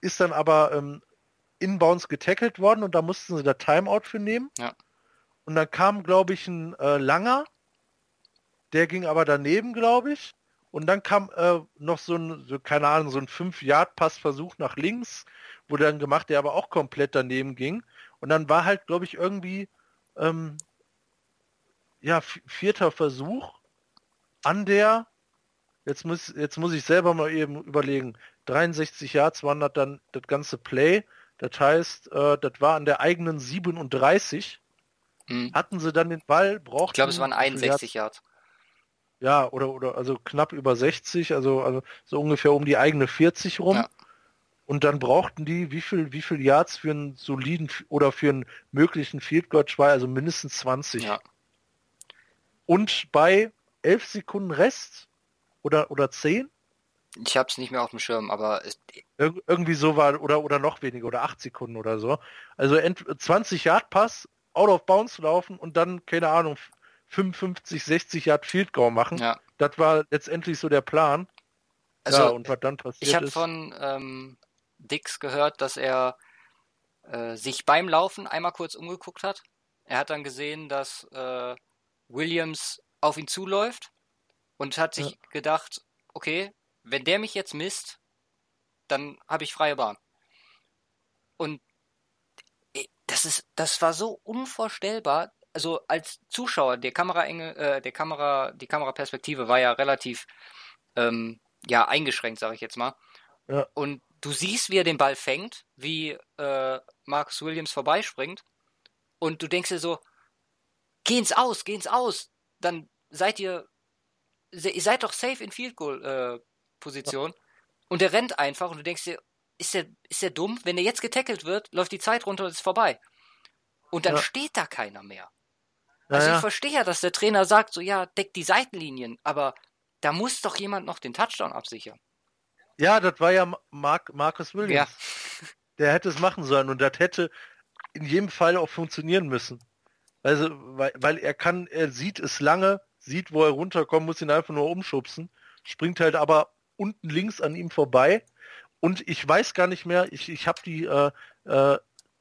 ist dann aber ähm, inbounds getackelt worden und da mussten sie da Timeout für nehmen. Ja. Und dann kam, glaube ich, ein äh, langer, der ging aber daneben, glaube ich. Und dann kam äh, noch so ein, so, keine Ahnung, so ein 5-Yard-Passversuch nach links, wurde dann gemacht, der aber auch komplett daneben ging. Und dann war halt, glaube ich, irgendwie, ähm, ja, vierter Versuch an der, jetzt muss, jetzt muss ich selber mal eben überlegen, 63 Yards waren das dann das ganze Play. Das heißt, äh, das war an der eigenen 37. Mhm. Hatten sie dann den Ball, brauchten... Ich glaube, es waren 61 Yards. Ja, oder, oder also knapp über 60, also, also so ungefähr um die eigene 40 rum. Ja. Und dann brauchten die wie viel, wie viel Yards für einen soliden oder für einen möglichen Field Goal 2, also mindestens 20. Ja. Und bei 11 Sekunden Rest oder, oder 10? Ich habe es nicht mehr auf dem Schirm, aber es... Ir irgendwie so war oder oder noch weniger oder 8 Sekunden oder so. Also 20 Yard Pass, out of bounds laufen und dann keine Ahnung 55, 60 Yard Field Goal machen. Ja. Das war letztendlich so der Plan. Also ja, und was dann passiert ich habe von ähm, Dix gehört, dass er äh, sich beim Laufen einmal kurz umgeguckt hat. Er hat dann gesehen, dass äh, Williams auf ihn zuläuft und hat sich ja. gedacht, okay, wenn der mich jetzt misst, dann habe ich freie Bahn. Und äh, das ist, das war so unvorstellbar. Also als Zuschauer, der Kameraenge, äh, der Kamera, die Kameraperspektive war ja relativ ähm, ja eingeschränkt, sage ich jetzt mal. Ja. Und du siehst, wie er den Ball fängt, wie äh, Marcus Williams vorbeispringt, und du denkst dir so, geh ins Aus, geh ins Aus, dann seid ihr, ihr seid doch safe in Field Goal äh, Position. Ja. Und der rennt einfach und du denkst dir, ist der, ist der dumm? Wenn der jetzt getackelt wird, läuft die Zeit runter und ist vorbei. Und dann ja. steht da keiner mehr. Also ja, ich verstehe ja, dass der Trainer sagt, so ja, deck die Seitenlinien, aber da muss doch jemand noch den Touchdown absichern. Ja, das war ja Mark, Marcus Williams. Ja. Der hätte es machen sollen und das hätte in jedem Fall auch funktionieren müssen. Also, weil, weil er kann, er sieht es lange, sieht, wo er runterkommt, muss ihn einfach nur umschubsen, springt halt aber unten links an ihm vorbei. Und ich weiß gar nicht mehr, ich, ich habe die, äh, äh,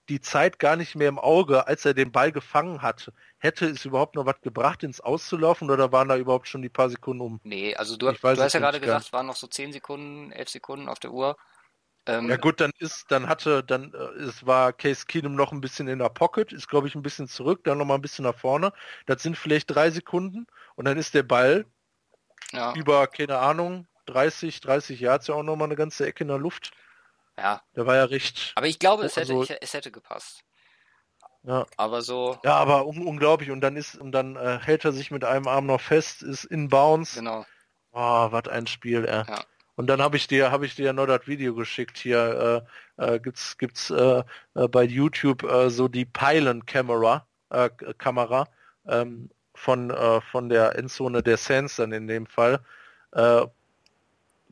die Zeit gar nicht mehr im Auge, als er den Ball gefangen hatte. Hätte es überhaupt noch was gebracht, ins Auszulaufen oder waren da überhaupt schon die paar Sekunden um? Nee, also du, du hast ja gerade gesagt, es waren noch so 10 Sekunden, 11 Sekunden auf der Uhr. Ähm, ja gut, dann ist, dann hatte, dann äh, es war Case Keenum noch ein bisschen in der Pocket, ist glaube ich ein bisschen zurück, dann noch mal ein bisschen nach vorne. Das sind vielleicht drei Sekunden und dann ist der Ball ja. über, keine Ahnung, 30, 30 Yards ja auch noch mal eine ganze Ecke in der Luft. Ja. Der war ja recht. Aber ich glaube, es hätte, also, es hätte gepasst. Ja. Aber so. Ja, aber un unglaublich. Und dann ist, und dann äh, hält er sich mit einem Arm noch fest, ist in Bounce. Genau. Oh, was ein Spiel, ey. Ja. Und dann habe ich dir, habe ich dir noch das Video geschickt hier. Äh, äh, gibt's gibt's äh, äh, bei YouTube äh, so die Pylon Kamera äh, Kamera ähm, von äh, von der Endzone der Sands dann in dem Fall. Äh,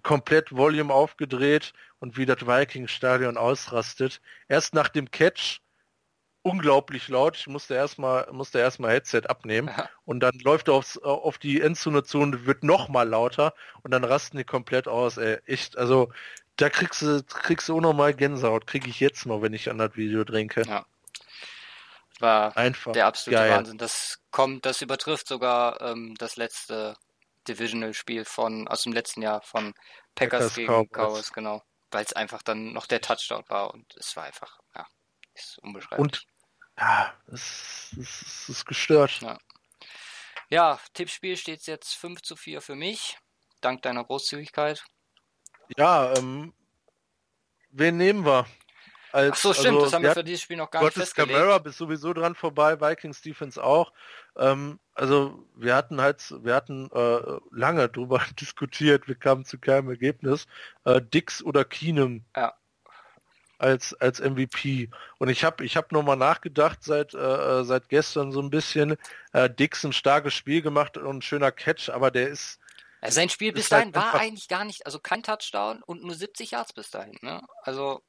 komplett Volume aufgedreht und wie das Vikings-Stadion ausrastet. Erst nach dem Catch unglaublich laut. Ich musste erstmal musste erstmal Headset abnehmen ja. und dann läuft er aufs, auf die Endzone zu und wird noch mal lauter und dann rasten die komplett aus. Ey, echt, also da kriegst du kriegst du auch noch mal Gänsehaut. Kriege ich jetzt noch, wenn ich an das Video trinke. Ja. War einfach der absolute geil. Wahnsinn. Das kommt, das übertrifft sogar ähm, das letzte Divisional-Spiel von aus dem letzten Jahr von Packers, Packers gegen Cowboys, genau. Weil es einfach dann noch der Touchdown war und es war einfach, ja, ist unbeschreiblich. Und ja, es, es, ist gestört. Ja. ja, Tippspiel steht jetzt 5 zu 4 für mich, dank deiner Großzügigkeit. Ja, ähm, wen nehmen wir? Als, Ach so, stimmt, also, das haben wir für dieses Spiel noch gar Gottes nicht festgelegt. Camara bist sowieso dran vorbei, Vikings Defense auch. Ähm, also wir hatten halt, wir hatten äh, lange drüber diskutiert, wir kamen zu keinem Ergebnis. Äh, Dix oder Keenum ja. als als MVP. Und ich habe ich habe nochmal nachgedacht seit äh, seit gestern so ein bisschen. Äh, Dix ein starkes Spiel gemacht und ein schöner Catch, aber der ist also sein Spiel bis dahin halt war eigentlich gar nicht, also kein Touchdown und nur 70 Yards bis dahin. Ne? Also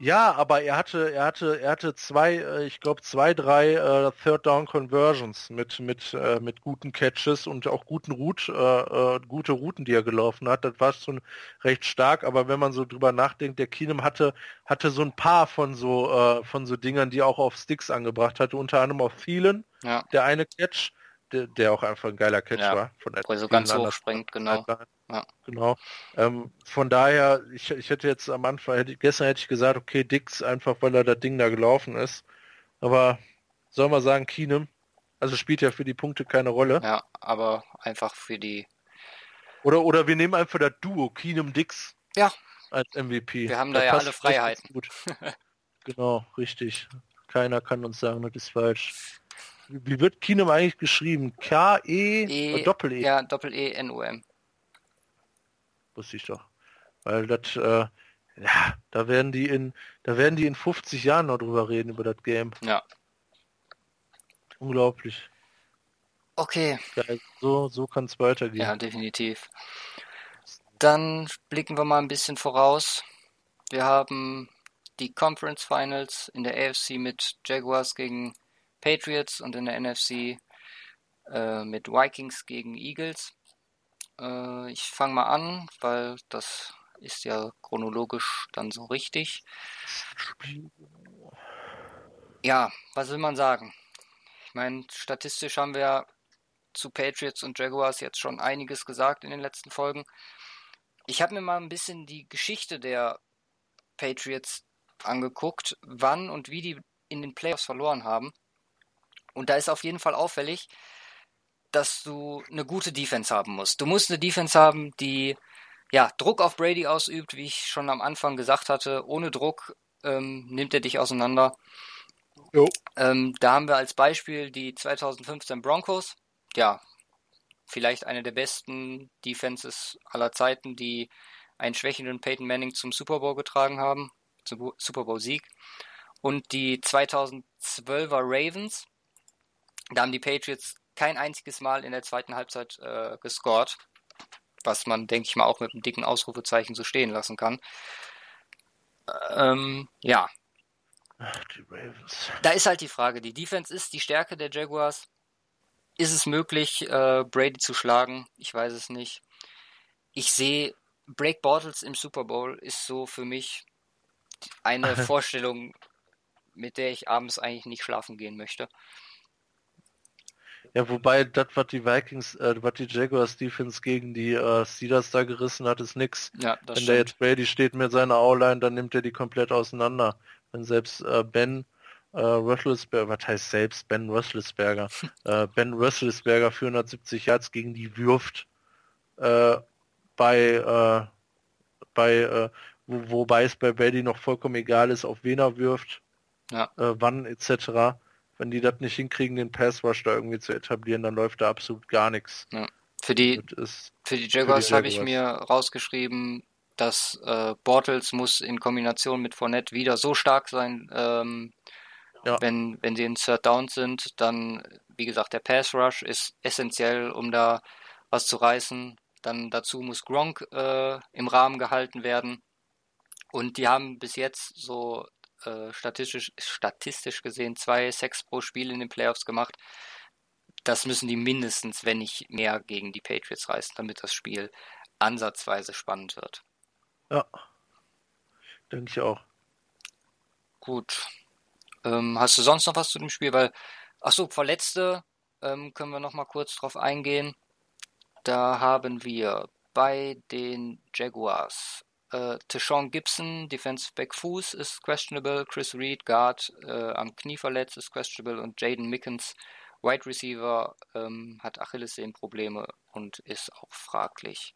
ja, aber er hatte, er hatte, er hatte zwei, äh, ich glaube zwei, drei äh, Third Down Conversions mit mit äh, mit guten Catches und auch guten Route, äh, äh, gute Routen, die er gelaufen hat. Das war schon recht stark. Aber wenn man so drüber nachdenkt, der Keenum hatte hatte so ein paar von so äh, von so Dingern, die er auch auf Sticks angebracht hatte, unter anderem auf Thielen, ja. der eine Catch der, der auch einfach ein geiler Catch ja, war. Von der so ganz hoch springt, genau. Ja. Genau. Ähm, von daher, ich, ich hätte jetzt am Anfang, hätte, gestern hätte ich gesagt, okay, Dix, einfach weil er das Ding da gelaufen ist. Aber soll man sagen, Keenum, also spielt ja für die Punkte keine Rolle. Ja, aber einfach für die. Oder, oder wir nehmen einfach das Duo, Keenum Dix. Ja, als MVP. Wir haben da, da ja alle Freiheiten. Gut. genau, richtig. Keiner kann uns sagen, das ist falsch. Wie wird Kinem eigentlich geschrieben? K-E e, Doppel-E? Ja, Doppel-E-N-U-M. Wusste ich doch. Weil das, äh, ja, da werden die in, da werden die in 50 Jahren noch drüber reden, über das Game. Ja. Unglaublich. Okay. Geil. So, so kann es weitergehen. Ja, definitiv. Dann blicken wir mal ein bisschen voraus. Wir haben die Conference Finals in der AFC mit Jaguars gegen Patriots und in der NFC äh, mit Vikings gegen Eagles. Äh, ich fange mal an, weil das ist ja chronologisch dann so richtig. Ja, was will man sagen? Ich meine, statistisch haben wir zu Patriots und Jaguars jetzt schon einiges gesagt in den letzten Folgen. Ich habe mir mal ein bisschen die Geschichte der Patriots angeguckt, wann und wie die in den Playoffs verloren haben. Und da ist auf jeden Fall auffällig, dass du eine gute Defense haben musst. Du musst eine Defense haben, die ja Druck auf Brady ausübt, wie ich schon am Anfang gesagt hatte. Ohne Druck ähm, nimmt er dich auseinander. Ähm, da haben wir als Beispiel die 2015 Broncos. Ja, vielleicht eine der besten Defenses aller Zeiten, die einen schwächenden Peyton Manning zum Super Bowl getragen haben, zum Super Bowl Sieg. Und die 2012er Ravens, da haben die Patriots kein einziges Mal in der zweiten Halbzeit äh, gescored, was man, denke ich mal, auch mit einem dicken Ausrufezeichen so stehen lassen kann. Ähm, ja. Ach, die Ravens. Da ist halt die Frage, die Defense ist die Stärke der Jaguars. Ist es möglich, äh, Brady zu schlagen? Ich weiß es nicht. Ich sehe, Break Bottles im Super Bowl ist so für mich eine Vorstellung, mit der ich abends eigentlich nicht schlafen gehen möchte. Ja, wobei das, was die Vikings, äh, was die Jaguars Defense gegen die äh, Steelers da gerissen hat, ist nix. Ja, Wenn der jetzt Brady steht mit seiner O-Line, dann nimmt er die komplett auseinander. Wenn selbst äh, Ben äh, Roethlisberger, was heißt selbst Ben Roethlisberger, äh, Ben Roethlisberger 470 Yards gegen die wirft, äh, bei, äh, bei, wo, wobei es bei Brady noch vollkommen egal ist, auf wen er wirft, ja. wann etc. Wenn die das nicht hinkriegen, den Pass Rush da irgendwie zu etablieren, dann läuft da absolut gar nichts. Ja. Für die, für die Jaguars, Jaguars. habe ich mir rausgeschrieben, dass äh, Bortles muss in Kombination mit Fournette wieder so stark sein, ähm, ja. wenn, wenn sie in Third Down sind, dann, wie gesagt, der Pass Rush ist essentiell, um da was zu reißen. Dann dazu muss Gronk äh, im Rahmen gehalten werden. Und die haben bis jetzt so äh, statistisch, statistisch gesehen zwei Sex pro Spiel in den Playoffs gemacht. Das müssen die mindestens, wenn nicht mehr, gegen die Patriots reißen, damit das Spiel ansatzweise spannend wird. Ja, denke ich auch. Gut. Ähm, hast du sonst noch was zu dem Spiel? Weil, achso, Verletzte ähm, können wir noch mal kurz drauf eingehen. Da haben wir bei den Jaguars äh, Tishon Gibson, Defensive Back Fuß, ist questionable. Chris Reed, Guard, äh, am Knie verletzt, ist questionable. Und Jaden Mickens, Wide Receiver, ähm, hat Achillessehnenprobleme und ist auch fraglich.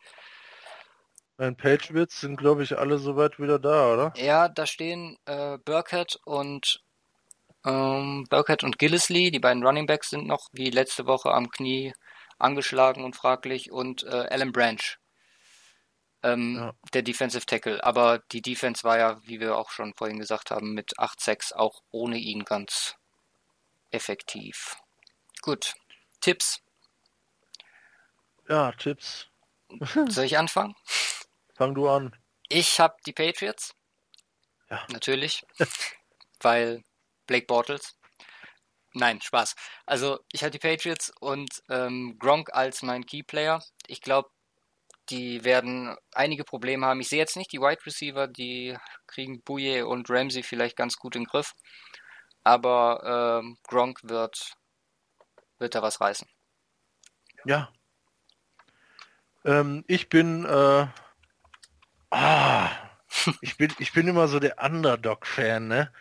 Ein Patriots sind, glaube ich, alle soweit wieder da, oder? Ja, da stehen äh, Burkhead und ähm, Burkhead und Gillisley, die beiden Running Backs sind noch wie letzte Woche am Knie angeschlagen und fraglich und äh, Alan Branch ähm, ja. der Defensive Tackle. Aber die Defense war ja, wie wir auch schon vorhin gesagt haben, mit 8-6 auch ohne ihn ganz effektiv. Gut. Tipps. Ja, Tipps. Soll ich anfangen? Fang du an. Ich habe die Patriots. Ja. Natürlich. weil Blake Bortles. Nein, Spaß. Also ich habe die Patriots und ähm, Gronk als mein Keyplayer. Ich glaube, die werden einige Probleme haben. Ich sehe jetzt nicht die Wide Receiver, die kriegen Bouye und Ramsey vielleicht ganz gut in den Griff. Aber ähm, Gronk wird, wird da was reißen. Ja. Ähm, ich bin äh, ah, ich bin ich bin immer so der Underdog-Fan, ne?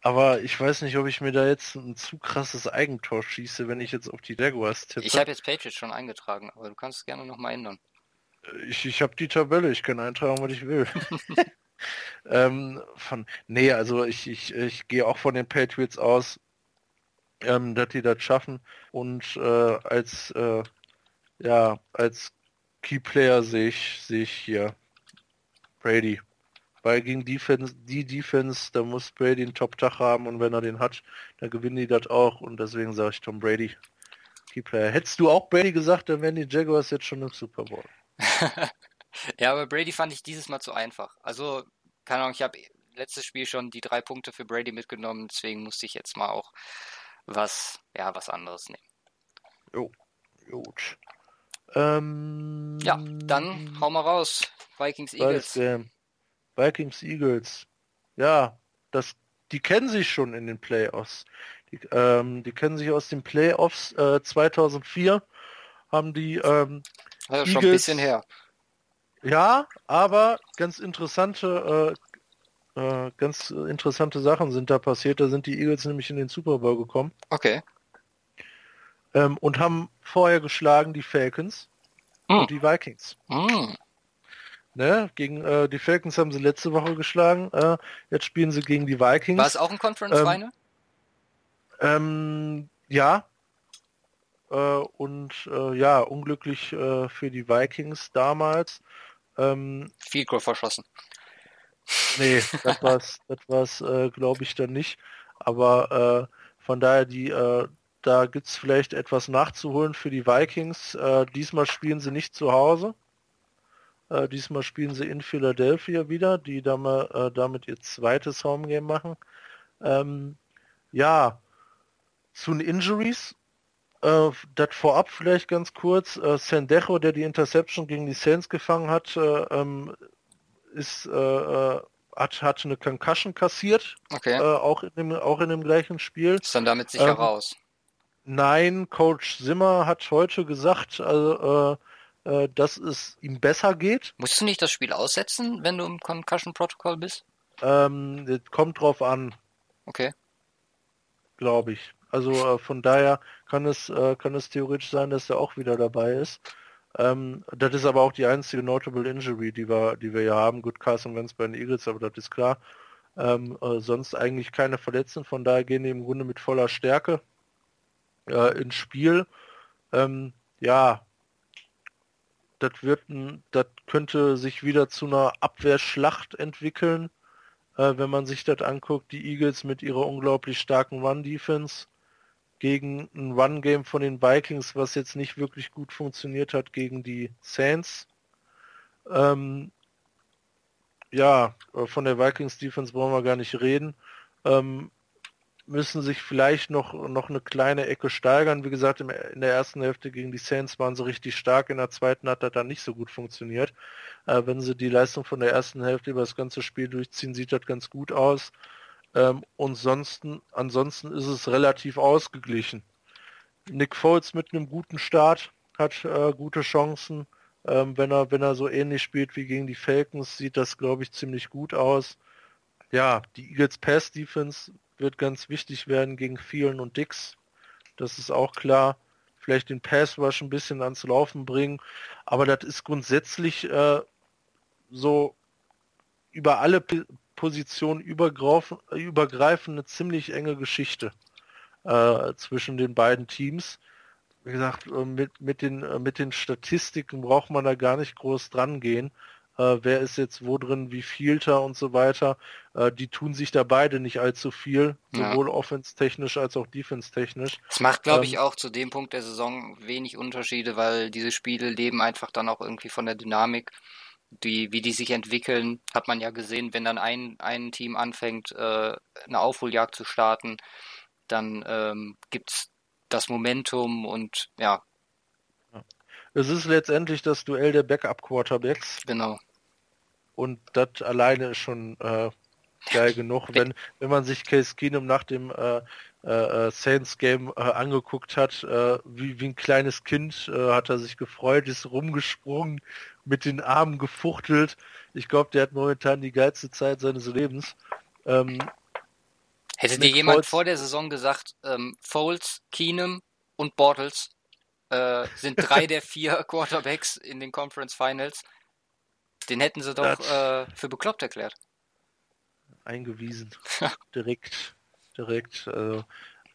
Aber ich weiß nicht, ob ich mir da jetzt ein zu krasses Eigentor schieße, wenn ich jetzt auf die Jaguars tippe. Ich habe jetzt Patriots schon eingetragen, aber du kannst es gerne nochmal ändern. Ich, ich habe die Tabelle, ich kann eintragen, was ich will. ähm, von, nee, also ich, ich, ich gehe auch von den Patriots aus, ähm, dass die das schaffen. Und äh, als äh, ja, als Keyplayer sehe ich, sehe ich hier Brady. Weil gegen Defense, die Defense, da muss Brady einen Top-Tag haben und wenn er den hat, dann gewinnen die das auch und deswegen sage ich Tom Brady. Keyplayer. Hättest du auch Brady gesagt, dann wären die Jaguars jetzt schon im Super Bowl. ja, aber Brady fand ich dieses Mal zu einfach. Also, keine Ahnung, ich habe letztes Spiel schon die drei Punkte für Brady mitgenommen, deswegen musste ich jetzt mal auch was, ja, was anderes nehmen. Jo, gut. Ähm, ja, dann hau mal raus. Vikings Eagles. Vikings Eagles. Ja, das, die kennen sich schon in den Playoffs. Die, ähm, die kennen sich aus den Playoffs äh, 2004. Haben die ähm, also Eagles, schon ein bisschen her. Ja, aber ganz interessante, äh, äh, ganz interessante Sachen sind da passiert. Da sind die Eagles nämlich in den Super Bowl gekommen. Okay. Ähm, und haben vorher geschlagen die Falcons mm. und die Vikings. Mm. Ne? Gegen äh, die Falcons haben sie letzte Woche geschlagen. Äh, jetzt spielen sie gegen die Vikings. War es auch ein Conference ähm, Final? Ähm, ja. Äh, und äh, ja, unglücklich äh, für die Vikings damals. Ähm, Viel Goal verschossen. Nee, das war's, das war's, äh, glaube ich, dann nicht. Aber von daher die da gibt es vielleicht etwas nachzuholen für die Vikings. Äh, diesmal spielen sie nicht zu Hause. Äh, diesmal spielen sie in Philadelphia wieder, die damit, äh, damit ihr zweites Homegame machen. Ähm, ja, zu den Injuries. Äh, das vorab vielleicht ganz kurz. Äh, Sendejo, der die Interception gegen die Saints gefangen hat, äh, ähm, ist, äh, hat, hat eine Concussion kassiert. Okay. auch, in dem, auch in dem gleichen Spiel. Ist dann damit sicher ähm, raus. Nein, Coach Zimmer hat heute gesagt, also, äh, äh, dass es ihm besser geht. Musst du nicht das Spiel aussetzen, wenn du im Concussion Protocol bist? Ähm, das kommt drauf an. Okay. Glaube ich. Also äh, von daher kann es, äh, kann es theoretisch sein, dass er auch wieder dabei ist. Ähm, das ist aber auch die einzige Notable Injury, die wir, die wir ja haben. Gut, Carson Wentz bei den Eagles, aber das ist klar. Ähm, äh, sonst eigentlich keine Verletzten, von daher gehen die im Grunde mit voller Stärke äh, ins Spiel. Ähm, ja, das wird das könnte sich wieder zu einer Abwehrschlacht entwickeln, äh, wenn man sich das anguckt. Die Eagles mit ihrer unglaublich starken Run-Defense gegen ein Run-Game von den Vikings, was jetzt nicht wirklich gut funktioniert hat gegen die Saints. Ähm, ja, von der Vikings-Defense brauchen wir gar nicht reden. Ähm, müssen sich vielleicht noch, noch eine kleine Ecke steigern. Wie gesagt, in der ersten Hälfte gegen die Saints waren sie richtig stark, in der zweiten hat das dann nicht so gut funktioniert. Äh, wenn sie die Leistung von der ersten Hälfte über das ganze Spiel durchziehen, sieht das ganz gut aus. Ähm, und ansonsten, ist es relativ ausgeglichen. Nick Foles mit einem guten Start hat äh, gute Chancen. Ähm, wenn er wenn er so ähnlich spielt wie gegen die Falcons, sieht das glaube ich ziemlich gut aus. Ja, die Eagles Pass Defense wird ganz wichtig werden gegen Vielen und Dix. Das ist auch klar. Vielleicht den Pass Rush ein bisschen ans Laufen bringen. Aber das ist grundsätzlich äh, so über alle P Positionen übergreifend eine ziemlich enge Geschichte äh, zwischen den beiden Teams. Wie gesagt, äh, mit, mit, den, äh, mit den Statistiken braucht man da gar nicht groß dran gehen äh, wer ist jetzt wo drin, wie vielter und so weiter. Äh, die tun sich da beide nicht allzu viel, sowohl ja. offense-technisch als auch defense-technisch. Es macht, glaube ähm, ich, auch zu dem Punkt der Saison wenig Unterschiede, weil diese Spiele leben einfach dann auch irgendwie von der Dynamik. Die, wie die sich entwickeln, hat man ja gesehen, wenn dann ein, ein Team anfängt, äh, eine Aufholjagd zu starten, dann ähm, gibt es das Momentum und ja, es ist letztendlich das Duell der Backup-Quarterbacks. Genau. Und das alleine ist schon äh, geil genug. Wenn, wenn man sich Case Keenum nach dem äh, äh, Saints Game äh, angeguckt hat, äh, wie, wie ein kleines Kind äh, hat er sich gefreut, ist rumgesprungen, mit den Armen gefuchtelt. Ich glaube, der hat momentan die geilste Zeit seines Lebens. Ähm, Hätte dir jemand Foles, vor der Saison gesagt, ähm, Foles, Keenum und Bortles äh, sind drei der vier Quarterbacks in den Conference Finals. Den hätten sie doch äh, für bekloppt erklärt. Eingewiesen. direkt. Direkt. Also,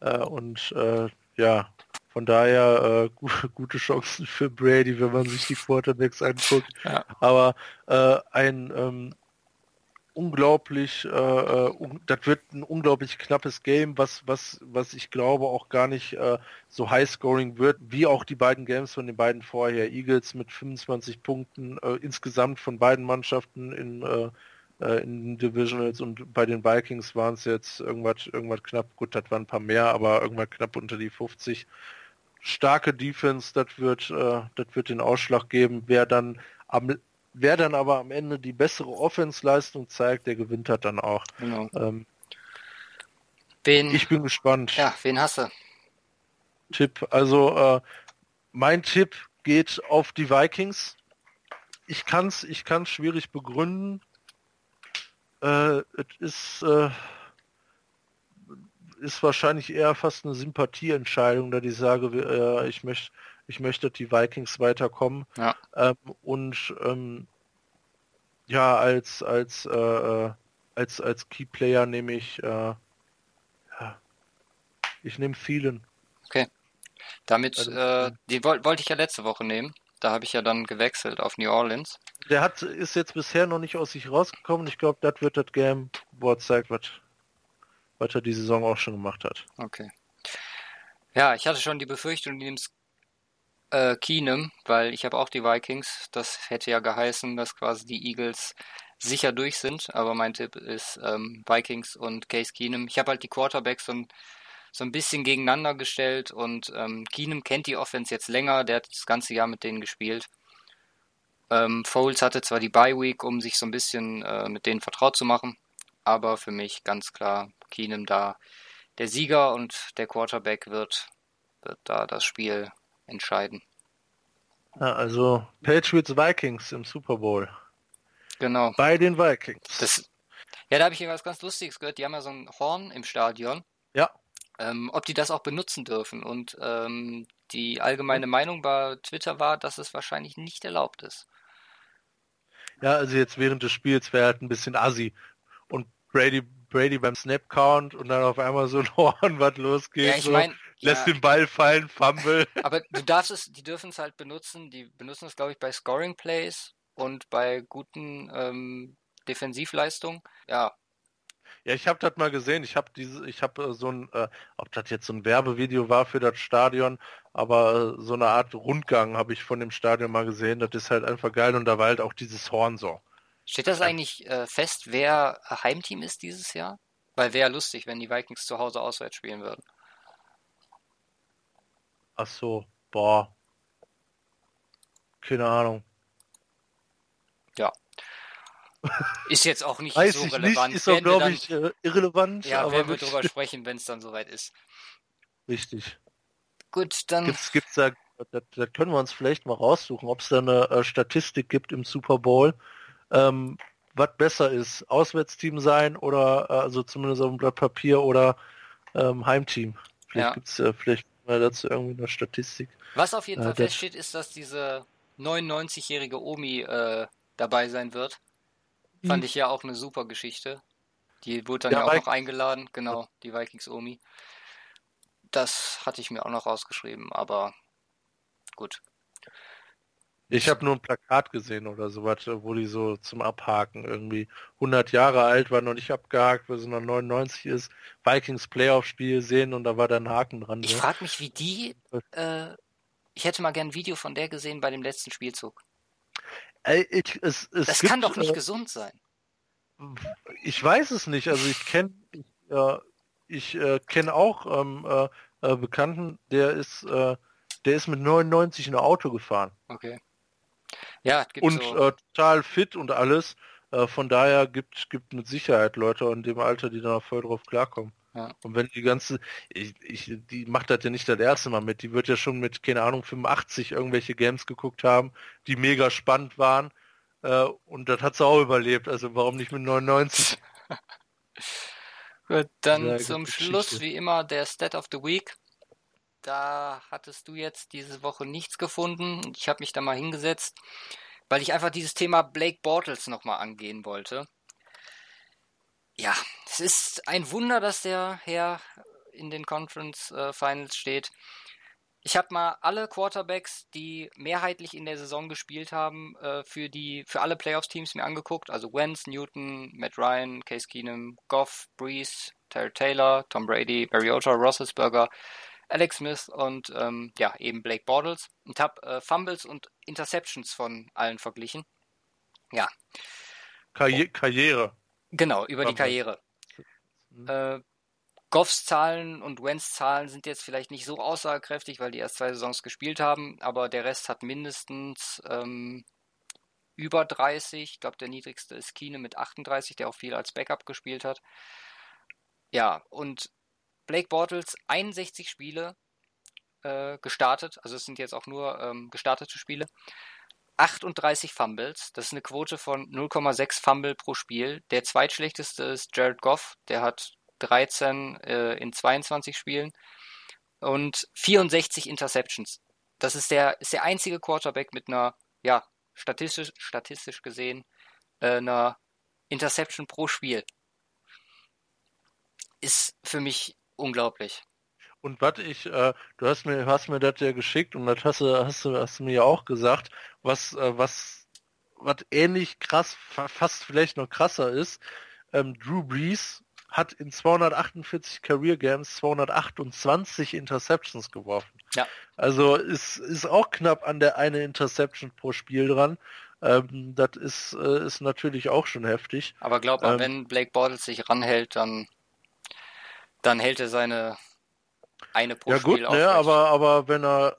äh, und äh, ja, von daher äh, gute Chancen für Brady, wenn man sich die Quarterbacks anguckt. Ja. Aber äh, ein ähm, unglaublich, äh, un das wird ein unglaublich knappes Game, was, was, was ich glaube auch gar nicht so high-scoring wird, wie auch die beiden Games von den beiden vorher. Eagles mit 25 Punkten insgesamt von beiden Mannschaften in, äh, äh, in Divisionals und bei den Vikings waren es jetzt irgendwas, irgendwas knapp, gut, das waren ein paar mehr, aber irgendwas knapp unter die 50. Starke Defense, das wird, das wird den Ausschlag geben, wer dann am Wer dann aber am Ende die bessere Offense-Leistung zeigt, der gewinnt hat dann auch. Genau. Ähm, wen, ich bin gespannt. Ja, wen hast du? Tipp. Also äh, mein Tipp geht auf die Vikings. Ich kann es ich kann's schwierig begründen. Äh, es ist, äh, ist wahrscheinlich eher fast eine Sympathieentscheidung, da ich sage, äh, ich möchte ich möchte, dass die Vikings weiterkommen. Ja. Ähm, und ähm, ja, als als äh, äh als als Key Player nehme ich äh, ja, ich nehme vielen. Okay. Damit, also, die wollte wollt ich ja letzte Woche nehmen. Da habe ich ja dann gewechselt auf New Orleans. Der hat ist jetzt bisher noch nicht aus sich rausgekommen. Ich glaube, das wird das Game, wo er zeigt, was, was er die Saison auch schon gemacht hat. Okay. Ja, ich hatte schon die Befürchtung, die nimmst äh, Keenum, weil ich habe auch die Vikings. Das hätte ja geheißen, dass quasi die Eagles sicher durch sind. Aber mein Tipp ist ähm, Vikings und Case Keenum. Ich habe halt die Quarterbacks ein, so ein bisschen gegeneinander gestellt und ähm, Keenum kennt die Offense jetzt länger. Der hat das ganze Jahr mit denen gespielt. Ähm, Foles hatte zwar die Bye Week, um sich so ein bisschen äh, mit denen vertraut zu machen, aber für mich ganz klar Keenum da der Sieger und der Quarterback wird, wird da das Spiel entscheiden. Ja, also Patriots Vikings im Super Bowl. Genau. Bei den Vikings. Das, ja, da habe ich irgendwas ganz Lustiges gehört. Die haben ja so ein Horn im Stadion. Ja. Ähm, ob die das auch benutzen dürfen. Und ähm, die allgemeine Meinung bei Twitter war, dass es wahrscheinlich nicht erlaubt ist. Ja, also jetzt während des Spiels wäre halt ein bisschen assi. Und Brady, Brady beim Snap Count und dann auf einmal so ein Horn, was losgeht. Ja, ich meine, lässt ja. den Ball fallen, Fumble. Aber du darfst es, die dürfen es halt benutzen, die benutzen es, glaube ich, bei Scoring Plays und bei guten ähm, Defensivleistungen. Ja. Ja, ich habe das mal gesehen. Ich habe diese, ich habe äh, so ein, äh, ob das jetzt so ein Werbevideo war für das Stadion, aber äh, so eine Art Rundgang habe ich von dem Stadion mal gesehen. Das ist halt einfach geil und da war halt auch dieses Horn so. Steht das eigentlich äh, fest, wer Heimteam ist dieses Jahr? Weil wäre lustig, wenn die Vikings zu Hause auswärts spielen würden. Ach so, boah. Keine Ahnung. Ja. Ist jetzt auch nicht Weiß so relevant. Nicht, ist auch, glaube ich, äh, irrelevant. Ja, aber werden wir drüber sprechen, wenn es dann soweit ist. Richtig. Gut, dann. Gibt's, gibt's da, da, da können wir uns vielleicht mal raussuchen, ob es da eine äh, Statistik gibt im Super Bowl, ähm, was besser ist, Auswärtsteam sein oder äh, also zumindest auf dem Blatt Papier oder ähm, Heimteam. Vielleicht ja. gibt's äh, vielleicht mal dazu irgendwie eine Statistik. Was auf jeden äh, Fall feststeht, ist, dass diese 99-jährige Omi äh, dabei sein wird. Fand hm. ich ja auch eine super Geschichte. Die wurde dann ja, ja auch noch eingeladen, genau, die Vikings Omi. Das hatte ich mir auch noch rausgeschrieben, aber gut. Ich habe nur ein Plakat gesehen oder sowas, wo die so zum Abhaken irgendwie 100 Jahre alt war, noch nicht abgehakt, weil sie noch 99 ist, Vikings Playoff-Spiel sehen und da war da ein Haken dran. Ich ne? frage mich, wie die, äh, ich hätte mal gern ein Video von der gesehen bei dem letzten Spielzug. Ich, es, es das gibt, kann doch nicht äh, gesund sein. Ich weiß es nicht, also ich kenne, ich, äh, ich äh, kenne auch ähm, äh, äh, Bekannten, der ist, der ist mit 99 ein Auto gefahren. Okay. Ja, und so. äh, total fit und alles. Äh, von daher gibt gibt mit Sicherheit Leute in dem Alter, die da voll drauf klarkommen. Ja. Und wenn die ganze, ich, ich, die macht das ja nicht das erste Mal mit, die wird ja schon mit, keine Ahnung, 85 irgendwelche Games geguckt haben, die mega spannend waren. Äh, und das hat sie auch überlebt, also warum nicht mit 99? Gut, dann zum Schluss wie immer der Stat of the Week. da hattest du jetzt diese Woche nichts gefunden. Ich habe mich da mal hingesetzt, weil ich einfach dieses Thema Blake Bortles nochmal angehen wollte. Ja, es ist ein Wunder, dass der Herr in den Conference äh, Finals steht. Ich habe mal alle Quarterbacks, die mehrheitlich in der Saison gespielt haben, äh, für die für alle Playoffs-Teams mir angeguckt. Also Wentz, Newton, Matt Ryan, Case Keenum, Goff, Breeze, Terry Taylor, Tom Brady, Mariota, Roethlisberger, Alex Smith und ähm, ja eben Blake Bortles und habe äh, Fumbles und Interceptions von allen verglichen. Ja. Karri Karriere. Genau über die Karriere. Mhm. Äh, Goffs Zahlen und Wentz Zahlen sind jetzt vielleicht nicht so aussagekräftig, weil die erst zwei Saisons gespielt haben, aber der Rest hat mindestens ähm, über 30. Ich glaube, der niedrigste ist Kine mit 38, der auch viel als Backup gespielt hat. Ja, und Blake Bortles 61 Spiele äh, gestartet, also es sind jetzt auch nur ähm, gestartete Spiele. 38 Fumbles, das ist eine Quote von 0,6 Fumble pro Spiel. Der zweitschlechteste ist Jared Goff, der hat 13 äh, in 22 Spielen und 64 Interceptions. Das ist der, ist der einzige Quarterback mit einer, ja, statistisch, statistisch gesehen, äh, einer Interception pro Spiel. Ist für mich unglaublich. Und was ich, äh, du hast mir, hast mir das ja geschickt und das hast du, hast du, hast du mir ja auch gesagt, was, äh, was, was ähnlich krass, fast vielleicht noch krasser ist. Ähm, Drew Brees hat in 248 Career Games 228 Interceptions geworfen. Ja. Also ist, ist auch knapp an der eine Interception pro Spiel dran. Ähm, das ist, äh, ist natürlich auch schon heftig. Aber glaub mal, ähm, wenn Blake Bortles sich ranhält, dann, dann hält er seine eine pro ja, Spiel gut, ne, aber, aber wenn er,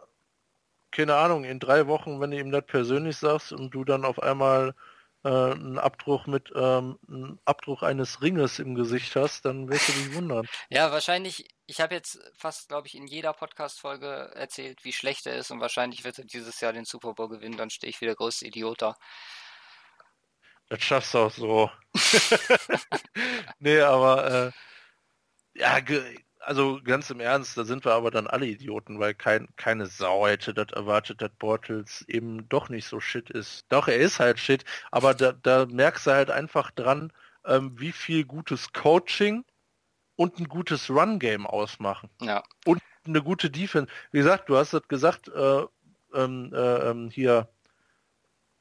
keine Ahnung, in drei Wochen, wenn du ihm das persönlich sagst und du dann auf einmal äh, einen Abdruck mit ähm, einen Abdruck eines Ringes im Gesicht hast, dann wirst du dich wundern. Ja, wahrscheinlich, ich habe jetzt fast, glaube ich, in jeder Podcast-Folge erzählt, wie schlecht er ist und wahrscheinlich wird er dieses Jahr den Super Bowl gewinnen, dann stehe ich wieder größte Idiot da. Das schaffst du auch so. nee, aber äh, ja, also ganz im Ernst, da sind wir aber dann alle Idioten, weil kein, keine Sau hätte das erwartet, dass Bortles eben doch nicht so shit ist. Doch, er ist halt shit, aber da, da merkst du halt einfach dran, ähm, wie viel gutes Coaching und ein gutes Run-Game ausmachen. Ja. Und eine gute Defense. Wie gesagt, du hast das gesagt, äh, ähm, äh, ähm, hier,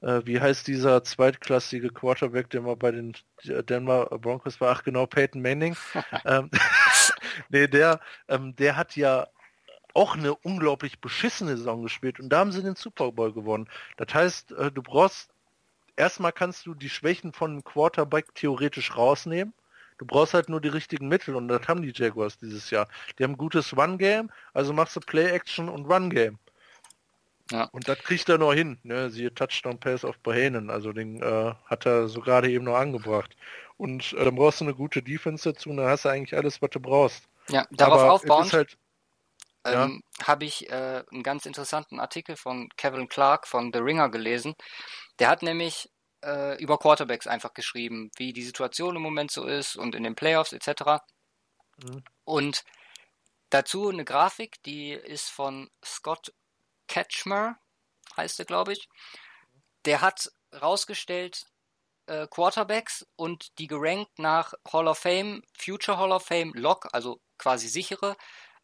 äh, wie heißt dieser zweitklassige Quarterback, der mal bei den Denver Broncos war? Ach genau, Peyton Manning. ähm, nee, der, ähm, der hat ja auch eine unglaublich beschissene Saison gespielt und da haben sie den Super Bowl gewonnen. Das heißt, äh, du brauchst, erstmal kannst du die Schwächen von einem Quarterback theoretisch rausnehmen. Du brauchst halt nur die richtigen Mittel und das haben die Jaguars dieses Jahr. Die haben gutes One-Game, also machst du Play-Action und One-Game. Ja. Und das kriegt er noch hin. Ne? Siehe Touchdown Pass auf Bohanen. Also den äh, hat er so gerade eben noch angebracht. Und äh, dann brauchst du eine gute Defense dazu und dann hast du eigentlich alles, was du brauchst. Ja, darauf Aber aufbauend halt, ähm, ja. habe ich äh, einen ganz interessanten Artikel von Kevin Clark von The Ringer gelesen. Der hat nämlich äh, über Quarterbacks einfach geschrieben, wie die Situation im Moment so ist und in den Playoffs etc. Mhm. Und dazu eine Grafik, die ist von Scott Ketchmer, heißt er, glaube ich. Der hat rausgestellt äh, Quarterbacks und die gerankt nach Hall of Fame, Future Hall of Fame, Lock, also quasi sichere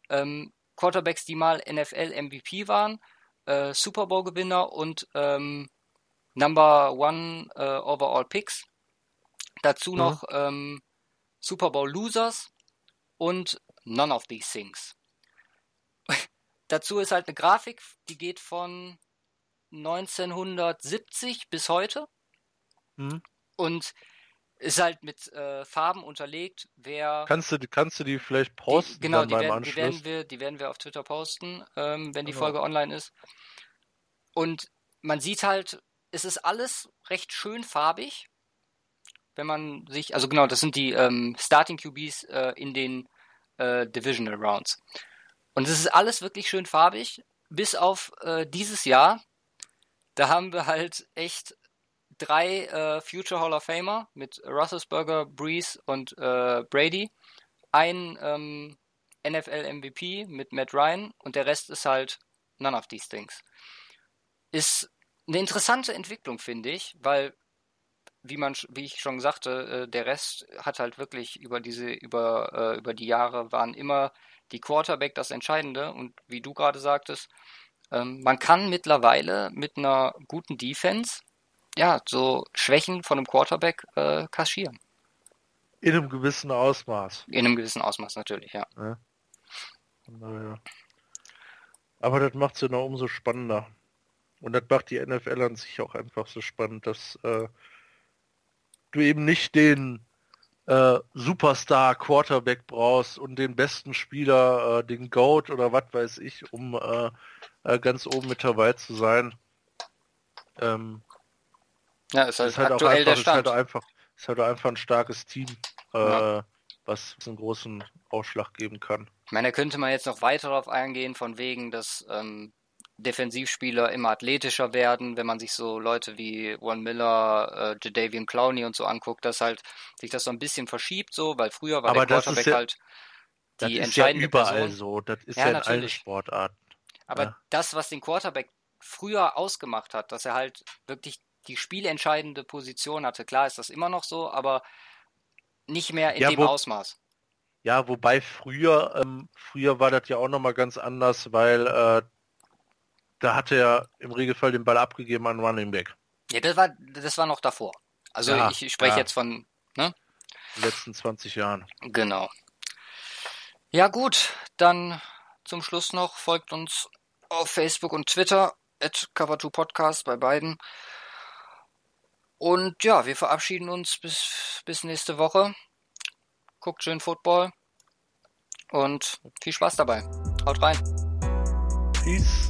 ähm, Quarterbacks, die mal NFL MVP waren, äh, Super Bowl Gewinner und ähm, Number One äh, Overall Picks. Dazu mhm. noch ähm, Super Bowl Losers und None of these things. Dazu ist halt eine Grafik, die geht von 1970 bis heute. Mhm. Und ist halt mit äh, Farben unterlegt, wer. Kannst du, kannst du die vielleicht posten? Die, genau, die werden, die, werden wir, die werden wir auf Twitter posten, ähm, wenn die genau. Folge online ist. Und man sieht halt, es ist alles recht schön farbig. Wenn man sich, also genau, das sind die ähm, Starting QBs äh, in den äh, Divisional Rounds. Und es ist alles wirklich schön farbig, bis auf äh, dieses Jahr. Da haben wir halt echt drei äh, Future Hall of Famer mit Russelsberger, Breeze und äh, Brady. Ein ähm, NFL MVP mit Matt Ryan und der Rest ist halt none of these things. Ist eine interessante Entwicklung, finde ich, weil wie man, wie ich schon sagte, äh, der Rest hat halt wirklich über diese, über, äh, über die Jahre waren immer die Quarterback das Entscheidende und wie du gerade sagtest, ähm, man kann mittlerweile mit einer guten Defense ja so Schwächen von einem Quarterback äh, kaschieren. In einem gewissen Ausmaß. In einem gewissen Ausmaß natürlich, ja. ja. Naja. Aber das macht es ja noch umso spannender. Und das macht die NFL an sich auch einfach so spannend, dass äh, du eben nicht den äh, Superstar Quarterback brauchst und den besten Spieler, äh, den Goat oder was weiß ich, um äh, äh, ganz oben mit dabei zu sein. Ähm, ja, ist halt, ist halt aktuell einfach, der Stand. Ist halt einfach, ist halt einfach ein starkes Team, äh, ja. was einen großen Ausschlag geben kann. Ich meine, da könnte man jetzt noch weiter darauf eingehen, von wegen, dass ähm, Defensivspieler immer athletischer werden, wenn man sich so Leute wie Juan Miller, äh, Jadavian Clowney und so anguckt, dass halt sich das so ein bisschen verschiebt, so, weil früher war Aber der Quarterback ja, halt die entscheidende ja überall Person. so, das ist ja, ja in allen Sportarten. Aber ja. das, was den Quarterback früher ausgemacht hat, dass er halt wirklich die spielentscheidende Position hatte, klar ist das immer noch so, aber nicht mehr in dem wo, Ausmaß. Ja, wobei früher, ähm, früher war das ja auch nochmal ganz anders, weil äh, da hatte er im Regelfall den Ball abgegeben an Running Back. Ja, das war, das war noch davor. Also ja, ich, ich spreche ja. jetzt von ne? den letzten 20 Jahren. Genau. Ja gut, dann zum Schluss noch folgt uns auf Facebook und Twitter at Cover2Podcast bei beiden. Und ja, wir verabschieden uns bis, bis nächste Woche. Guckt schön Football und viel Spaß dabei. Haut rein. Peace.